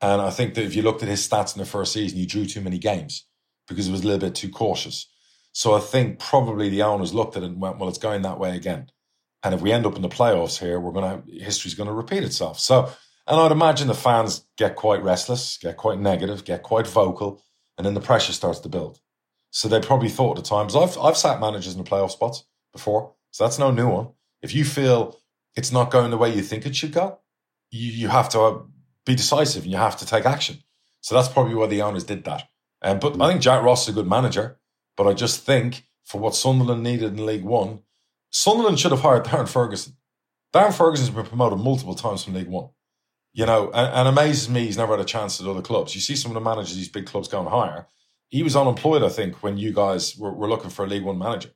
And I think that if you looked at his stats in the first season, he drew too many games because he was a little bit too cautious. So I think probably the owners looked at it and went, well, it's going that way again. And if we end up in the playoffs here, we're going to, history's going to repeat itself. So, and I'd imagine the fans get quite restless, get quite negative, get quite vocal, and then the pressure starts to build. So they probably thought at times, I've, I've sat managers in the playoff spots before. So that's no new one. If you feel it's not going the way you think it should go, you, you have to uh, be decisive and you have to take action. So that's probably why the owners did that. Um, but I think Jack Ross is a good manager. But I just think for what Sunderland needed in League One, Sunderland should have hired Darren Ferguson. Darren Ferguson's been promoted multiple times from League One. You know, and, and amazes me he's never had a chance at other clubs. You see some of the managers these big clubs going higher. He was unemployed, I think, when you guys were, were looking for a League One manager.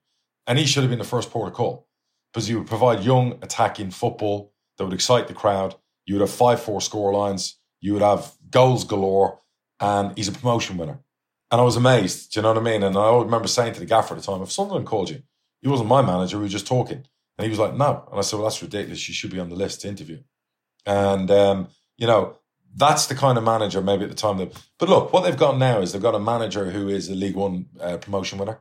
And he should have been the first port of call because he would provide young, attacking football that would excite the crowd. You would have 5 4 score lines. You would have goals galore. And he's a promotion winner. And I was amazed. Do you know what I mean? And I remember saying to the gaffer at the time, if Sunderland called you, he wasn't my manager, we were just talking. And he was like, no. And I said, well, that's ridiculous. You should be on the list to interview. And, um, you know, that's the kind of manager maybe at the time that. But look, what they've got now is they've got a manager who is a League One uh, promotion winner,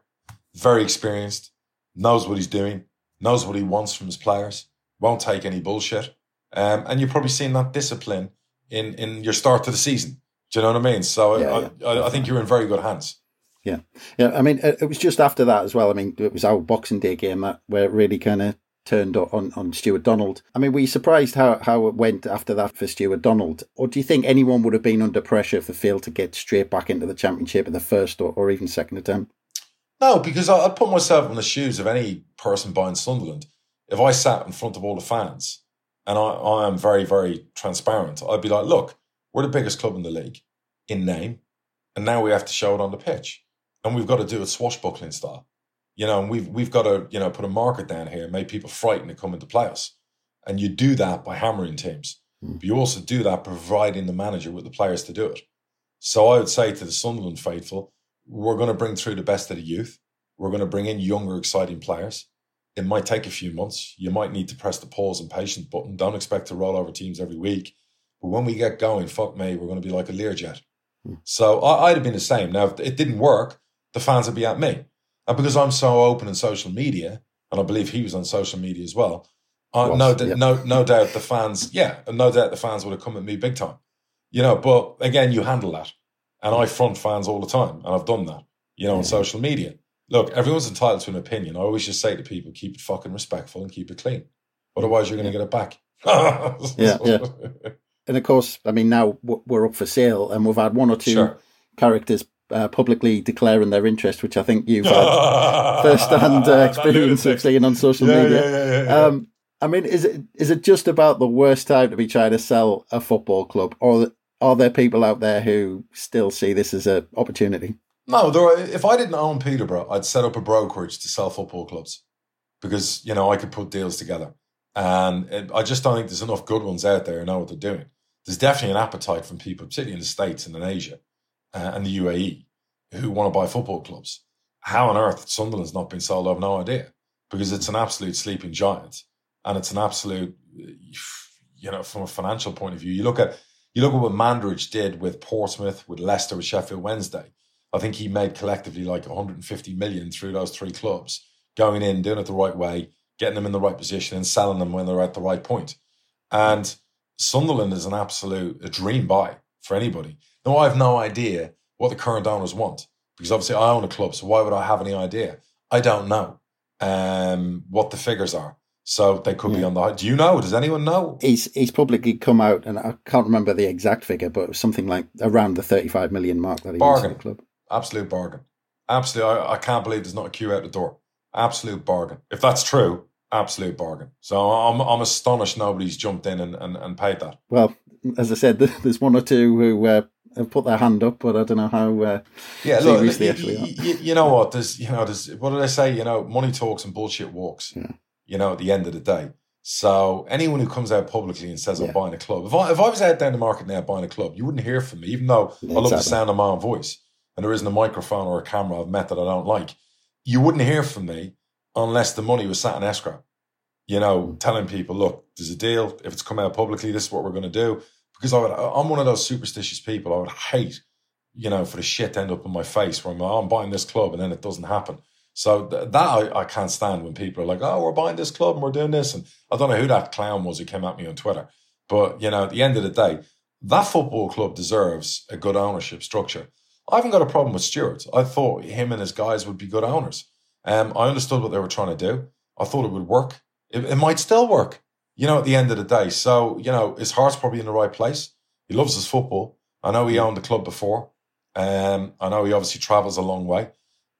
very experienced, knows what he's doing, knows what he wants from his players, won't take any bullshit. Um, and you've probably seen that discipline in, in your start to the season. Do you know what I mean? So Yeah, I, yeah. I, I think you're in very good hands. Yeah, yeah. I mean, it was just after that as well. I mean, it was our Boxing Day game that where it really kind of turned on on Stewart Donald. I mean, were you surprised how how it went after that for Stewart Donald, or do you think anyone would have been under pressure if they failed to get straight back into the championship in the first or, or even second attempt? No, because I, I'd put myself in the shoes of any person buying Sunderland. If I sat in front of all the fans and I, I am very, very transparent, I'd be like, look, we're the biggest club in the league in name, and now we have to show it on the pitch. And we've got to do it swashbuckling style. You know, and we've we've got to, you know, put a market down here, and make people frightened to come into play us. And you do that by hammering teams. Hmm. But you also do that providing the manager with the players to do it. So I would say to the Sunderland faithful, we're going to bring through the best of the youth. We're going to bring in younger, exciting players. It might take a few months. You might need to press the pause and patience button. Don't expect to roll over teams every week. But when we get going, fuck me, we're going to be like a Learjet. Hmm. So I, I'd have been the same. Now, if it didn't work, the fans would be at me. And because I'm so open in social media, and I believe he was on social media as well, uh, Was, no, yeah. no, no doubt the fans, yeah, no doubt the fans would have come at me big time. You know, but again, you handle that. And I front fans all the time, and I've done that, you know, on social media. Look, everyone's entitled to an opinion. I always just say to people, keep it fucking respectful and keep it clean. Otherwise, you're going to get it back. Yeah, yeah. And of course, I mean, now we're up for sale, and we've had one or two Sure. characters uh, publicly declaring their interest, which I think you've had first-hand uh, experience of seeing on social Yeah, media. yeah, yeah. Um, I mean, is it is it just about the worst time to be trying to sell a football club, or are there people out there who still see this as an opportunity? No, there are, if I didn't own Peterborough, I'd set up a brokerage to sell football clubs because you know I could put deals together, and it, I just don't think there's enough good ones out there who know what they're doing. There's definitely an appetite from people, particularly in the states and in Asia uh, and the UAE, who want to buy football clubs. How on earth Sunderland's not been sold? I've no idea because it's an absolute sleeping giant, and it's an absolute, you know, from a financial point of view. You look at you look at what Mandaric did with Portsmouth, with Leicester, with Sheffield Wednesday. I think he made collectively like 150 million through those three clubs, going in, doing it the right way, getting them in the right position, and selling them when they're at the right point. And Sunderland is an absolute a dream buy for anybody. Now, I have no idea what the current owners want because obviously I own a club, so why would I have any idea? I don't know um, what the figures are. So they could be on the. high. Do you know? Does anyone know? He's he's publicly come out, and I can't remember the exact figure, but it was something like around the thirty-five million mark that he Bargain. the club. Absolute bargain. Absolute. I, I can't believe there's not a queue out the door. Absolute bargain. If that's true, absolute bargain. So I'm I'm astonished nobody's jumped in and, and, and paid that. Well, as I said, there's one or two who uh, have put their hand up, but I don't know how uh, Yeah, look, serious they you, actually are. you, you know what? There's, you know, there's, what do they say? You know, money talks and bullshit walks. You know, at the end of the day. So anyone who comes out publicly and says I'm Yeah. buying a club, if I if I was out down the market now buying a club, you wouldn't hear from me, even though I love the sound of my own voice and there isn't a microphone or a camera I've met that I don't like. You wouldn't hear from me unless the money was sat in escrow. You know, telling people, look, there's a deal. If it's come out publicly, this is what we're going to do. Because I would, I'm one of those superstitious people. I would hate, you know, for the shit to end up in my face where I'm, oh, I'm buying this club and then it doesn't happen. So th- that I, I can't stand when people are like, oh, we're buying this club and we're doing this. And I don't know who that clown was who came at me on Twitter. But, you know, at the end of the day, that football club deserves a good ownership structure. I haven't got a problem with Stewart. I thought him and his guys would be good owners. Um, I understood what they were trying to do. I thought it would work. It, it might still work, you know, at the end of the day. So, you know, his heart's probably in the right place. He loves his football. I know he owned the club before. Um, I know he obviously travels a long way.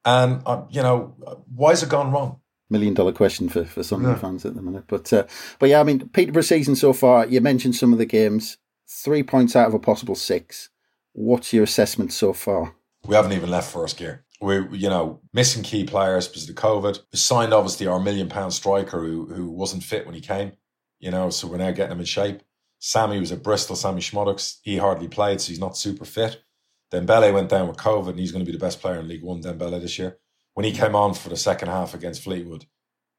And, uh, you know, why has it gone wrong? million dollar question for for some Yeah. Of the fans at the minute. But uh, but yeah, I mean, Peterborough season so far. You mentioned some of the games. Three points out of a possible six. What's your assessment so far? We haven't even left first gear. We, you know, missing key players because of the COVID. We signed obviously our million pound striker who who wasn't fit when he came. You know, so we're now getting him in shape. Sammy was at Bristol. Sammy Szmodics. He hardly played, so he's not super fit. Then Dembele went down with COVID, and he's going to be the best player in League One. Dembele this year. When he came on for the second half against Fleetwood,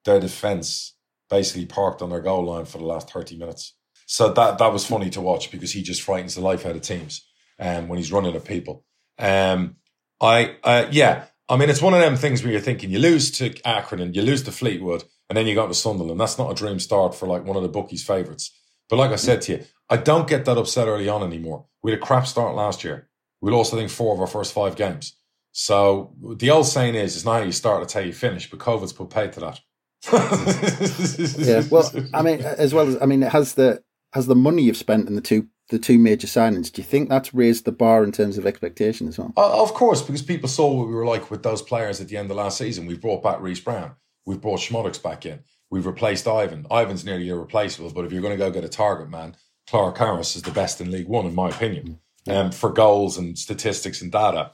their defence basically parked on their goal line for the last thirty minutes. So that that was funny to watch because he just frightens the life out of teams um, when he's running at people. Um, I uh, yeah, I mean it's one of them things where you're thinking you lose to Akron and you lose to Fleetwood, and then you got to Sunderland. That's not a dream start for like one of the bookies' favourites. But like I said to you, I don't get that upset early on anymore. We had a crap start last year. We lost, I think, four of our first five games. So the old saying is, it's not how you start, it's how you finish. But COVID's put paid to that. yeah, well, I mean, as well as I mean, it has the has the money you've spent in the two the two major signings. Do you think that's raised the bar in terms of expectation as well? Uh, of course, because people saw what we were like with those players at the end of last season. We've brought back Reece Brown. We've brought Szmodics back in. We've replaced Ivan. Ivan's nearly irreplaceable, but if you're going to go get a target man, Clarke-Harris is the best in League One, in my opinion, um, for goals and statistics and data.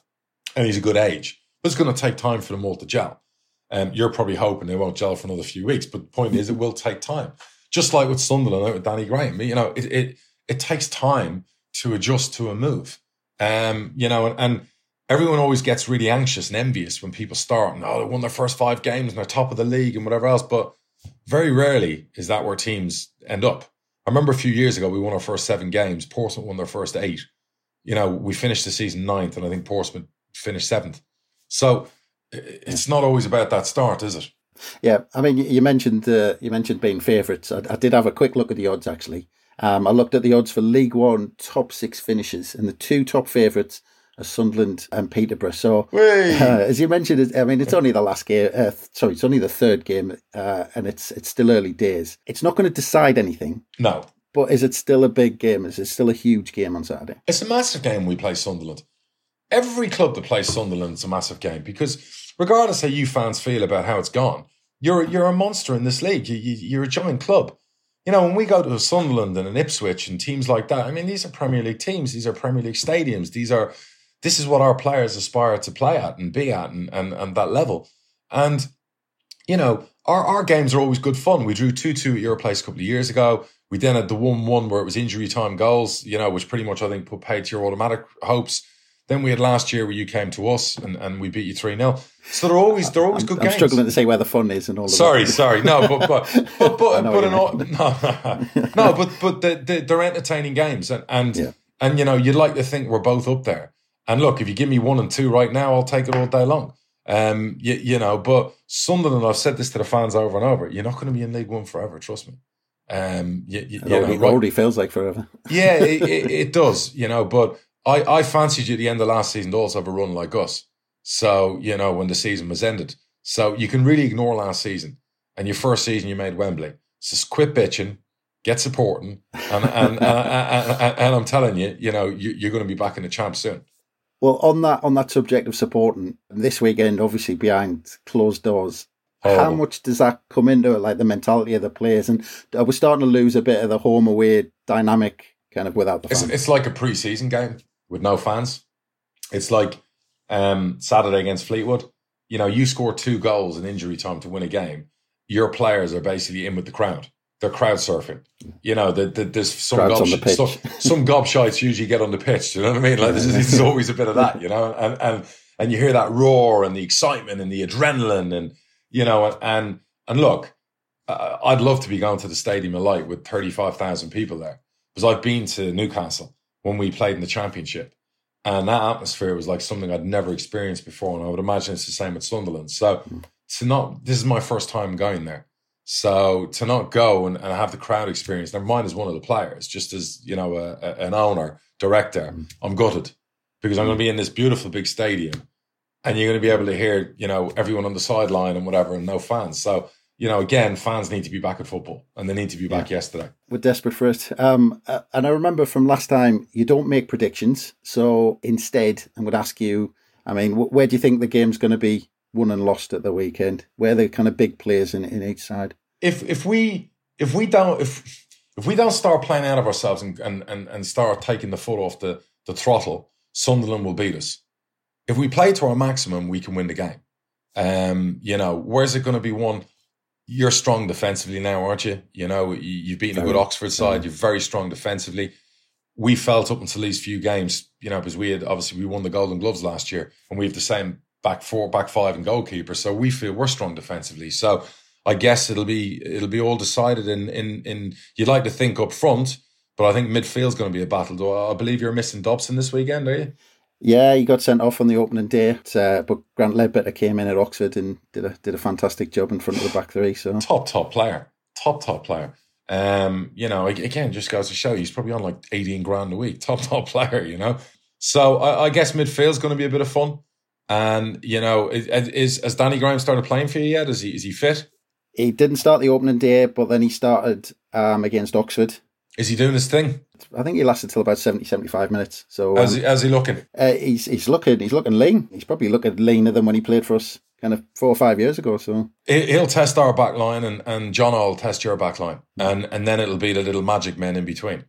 And he's a good age. But it's going to take time for them all to gel. Um, you're probably hoping they won't gel for another few weeks, but the point is, it will take time. Just like with Sunderland with Danny Graham, you know, it, it it takes time to adjust to a move. Um, you know, and, and everyone always gets really anxious and envious when people start and oh, they won their first five games and they're top of the league and whatever else. But very rarely is that where teams end up. I remember a few years ago we won our first seven games. Portsmouth won their first eight. You know, we finished the season ninth, and I think Portsmouth finished seventh. So it's not always about that start, is it? Yeah, I mean, you mentioned uh, you mentioned being favourites. I, I, did have a quick look at the odds actually. Um, I looked at the odds for League One top six finishes, and the two top favourites Sunderland and Peterborough. So, uh, as you mentioned, I mean, it's only the last game. Uh, sorry, it's only the third game, uh, and it's it's still early days. It's not going to decide anything. No, but is it still a big game? Is it still a huge game on Saturday? It's a massive game. We play Sunderland. Every club that plays Sunderland is a massive game because regardless how you fans feel about how it's gone, you're you're a monster in this league. You, you, you're a giant club. You know, when we go to Sunderland and an Ipswich and teams like that, I mean, these are Premier League teams. These are Premier League stadiums. These are this is what our players aspire to play at and be at and and, and that level. And you know, our, our games are always good fun. We drew 2 2 at your place a couple of years ago. We then had the 1 1 where it was injury time goals, you know, which pretty much I think put paid to your automatic hopes. Then we had last year where you came to us and, and we beat you 3 0. So they're always they're always I'm, good I'm games. struggling to say where the fun is and all of sorry, that. Sorry, No, but but but but, but an, no, no, but but they're, they're entertaining games and and, Yeah. and you know you'd like to think we're both up there. And look, if you give me one and two right now, I'll take it all day long. Um, you, you know, but Sunderland, I've said this to the fans over and over. You're not going to be in League One forever. Trust me. Um, you, you, It already, know, right- already feels like forever. yeah, it, it, it does, you know, but I, I fancied you at the end of last season to also have a run like us. So, you know, when the season was ended. So you can really ignore last season and your first season you made Wembley. So just quit bitching, get supporting. And, and, and, and, and, I'm telling you, you know, you, you're going to be back in the champ soon. Well, on that on that subject of supporting this weekend, obviously behind closed doors, how much does that come into it, like the mentality of the players? And are we starting to lose a bit of the home away dynamic, kind of without the It's, fans? it's like a pre-season game with no fans. It's like um, Saturday against Fleetwood. You know, you score two goals in injury time to win a game. Your players are basically in with the crowd. They're crowd surfing. You know, the, the, there's some gob, the some, some gobshites usually get on the pitch. You know what I mean? Like there's, there's always a bit of that. You know, and and and you hear that roar and the excitement and the adrenaline and you know and and, and look, uh, I'd love to be going to the Stadium of Light with thirty five thousand people there because I've been to Newcastle when we played in the Championship, and that atmosphere was like something I'd never experienced before, and I would imagine it's the same at Sunderland. So to not, this is my first time going there. So to not go and, and have the crowd experience, never mind as one of the players, just as you know, a, a- an owner, director, I'm gutted because I'm going to be in this beautiful big stadium, and you're going to be able to hear, you know, everyone on the sideline and whatever, and no fans. So you know, again, fans need to be back at football, and they need to be back yesterday. We're desperate for it. Um, uh, and I remember from last time, you don't make predictions. So instead, I'm going to ask you, I mean, wh- where do you think the game's going to be won and lost at the weekend? Where are the kind of big players in, in each side? if if we if we don't if if we don't start playing out of ourselves and and and, and start taking the foot off the the throttle, Sunderland will beat us. If we play to our maximum, we can win the game. Um, you know, where's it going to be won? You're strong defensively now, aren't you? You know, you, you've beaten a good Oxford side. You're very strong defensively. we felt up until these few games, you know, because we had obviously we won the Golden Gloves last year, and we have the same back four, back five, and goalkeeper. So we feel we're strong defensively. So I guess it'll be it'll be all decided in in in. You'd like to think up front, but I think midfield's going to be a battle. Though I believe you're missing Dobson this weekend, are you? Yeah, he got sent off on the opening day, uh, but Grant Leadbitter came in at Oxford and did a did a fantastic job in front of the back three. So top top player, top top player. Um, you know, again, just goes to show he's probably on like eighteen grand a week. Top top player, you know. So I, I guess midfield's going to be a bit of fun. And you know, is, is has Danny Graham started playing for you yet? Is he is he fit? He didn't start the opening day, but then he started um, against Oxford. Is he doing his thing? I think he lasted till about 70, 75 minutes. So how's, um, he, how's he looking? Uh, he's he's looking he's looking lean. He's probably looking leaner than when he played for us kind of four or five years ago. So he'll test our back line, and and John will test your back line, and and then it'll be the little magic men in between.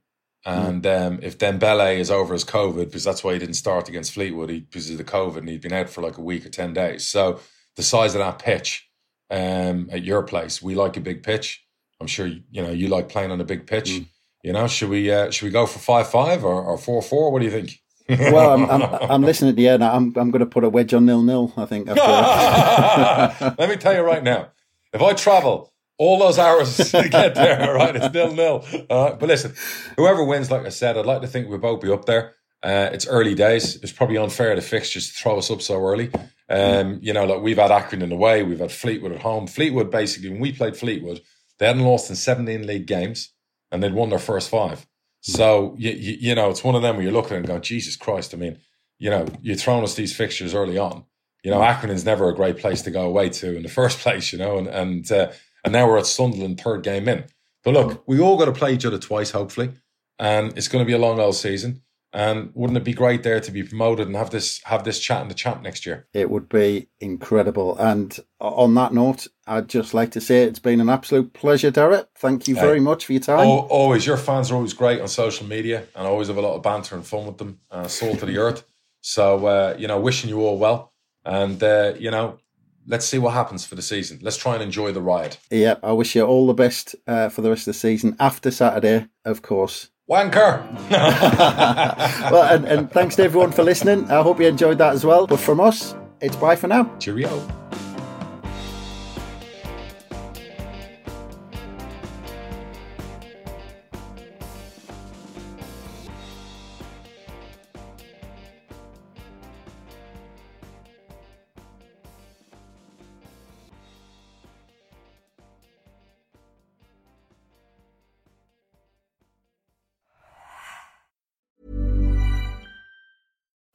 And um, if Dembele is over his COVID, because that's why he didn't start against Fleetwood, he, because of the COVID, and he'd been out for like a week or ten days. So the size of that pitch um, at your place, we like a big pitch. I'm sure you know you like playing on a big pitch. Mm. You know, should we uh, should we go for five five or, or four four? What do you think? well, I'm, I'm, I'm listening at the end. I'm I'm going to put a wedge on nil nil. I think. Let me tell you right now, if I travel all those hours to get there, right, it's nil nil. Uh, but listen, whoever wins, like I said, I'd like to think we'll both be up there. Uh, it's early days. It's probably unfair to fixtures to throw us up so early. Um, you know, like we've had Accrington away, we've had Fleetwood at home. Fleetwood, basically, when we played Fleetwood, they hadn't lost in 17 league games and they'd won their first five. So you, you, you know, it's one of them where you're looking and going, Jesus Christ! I mean, you know, you're throwing us these fixtures early on. You know, Accrington's never a great place to go away to in the first place. You know, and and uh, and now we're at Sunderland, third game in. But look, we all got to play each other twice, hopefully, and it's going to be a long old season. And wouldn't it be great there to be promoted and have this have this chat in the champ next year? It would be incredible. And on that note, I'd just like to say it's been an absolute pleasure, Darragh. Thank you very much for your time. Oh, always, your fans are always great on social media, and I always have a lot of banter and fun with them. Uh, soul to the earth. So uh, you know, wishing you all well, and uh, you know, let's see what happens for the season. Let's try and enjoy the ride. Yeah, I wish you all the best uh, for the rest of the season after Saturday, of course. Wanker. well, and, and thanks to everyone for listening. I hope you enjoyed that as well. But from us, it's bye for now. Cheerio.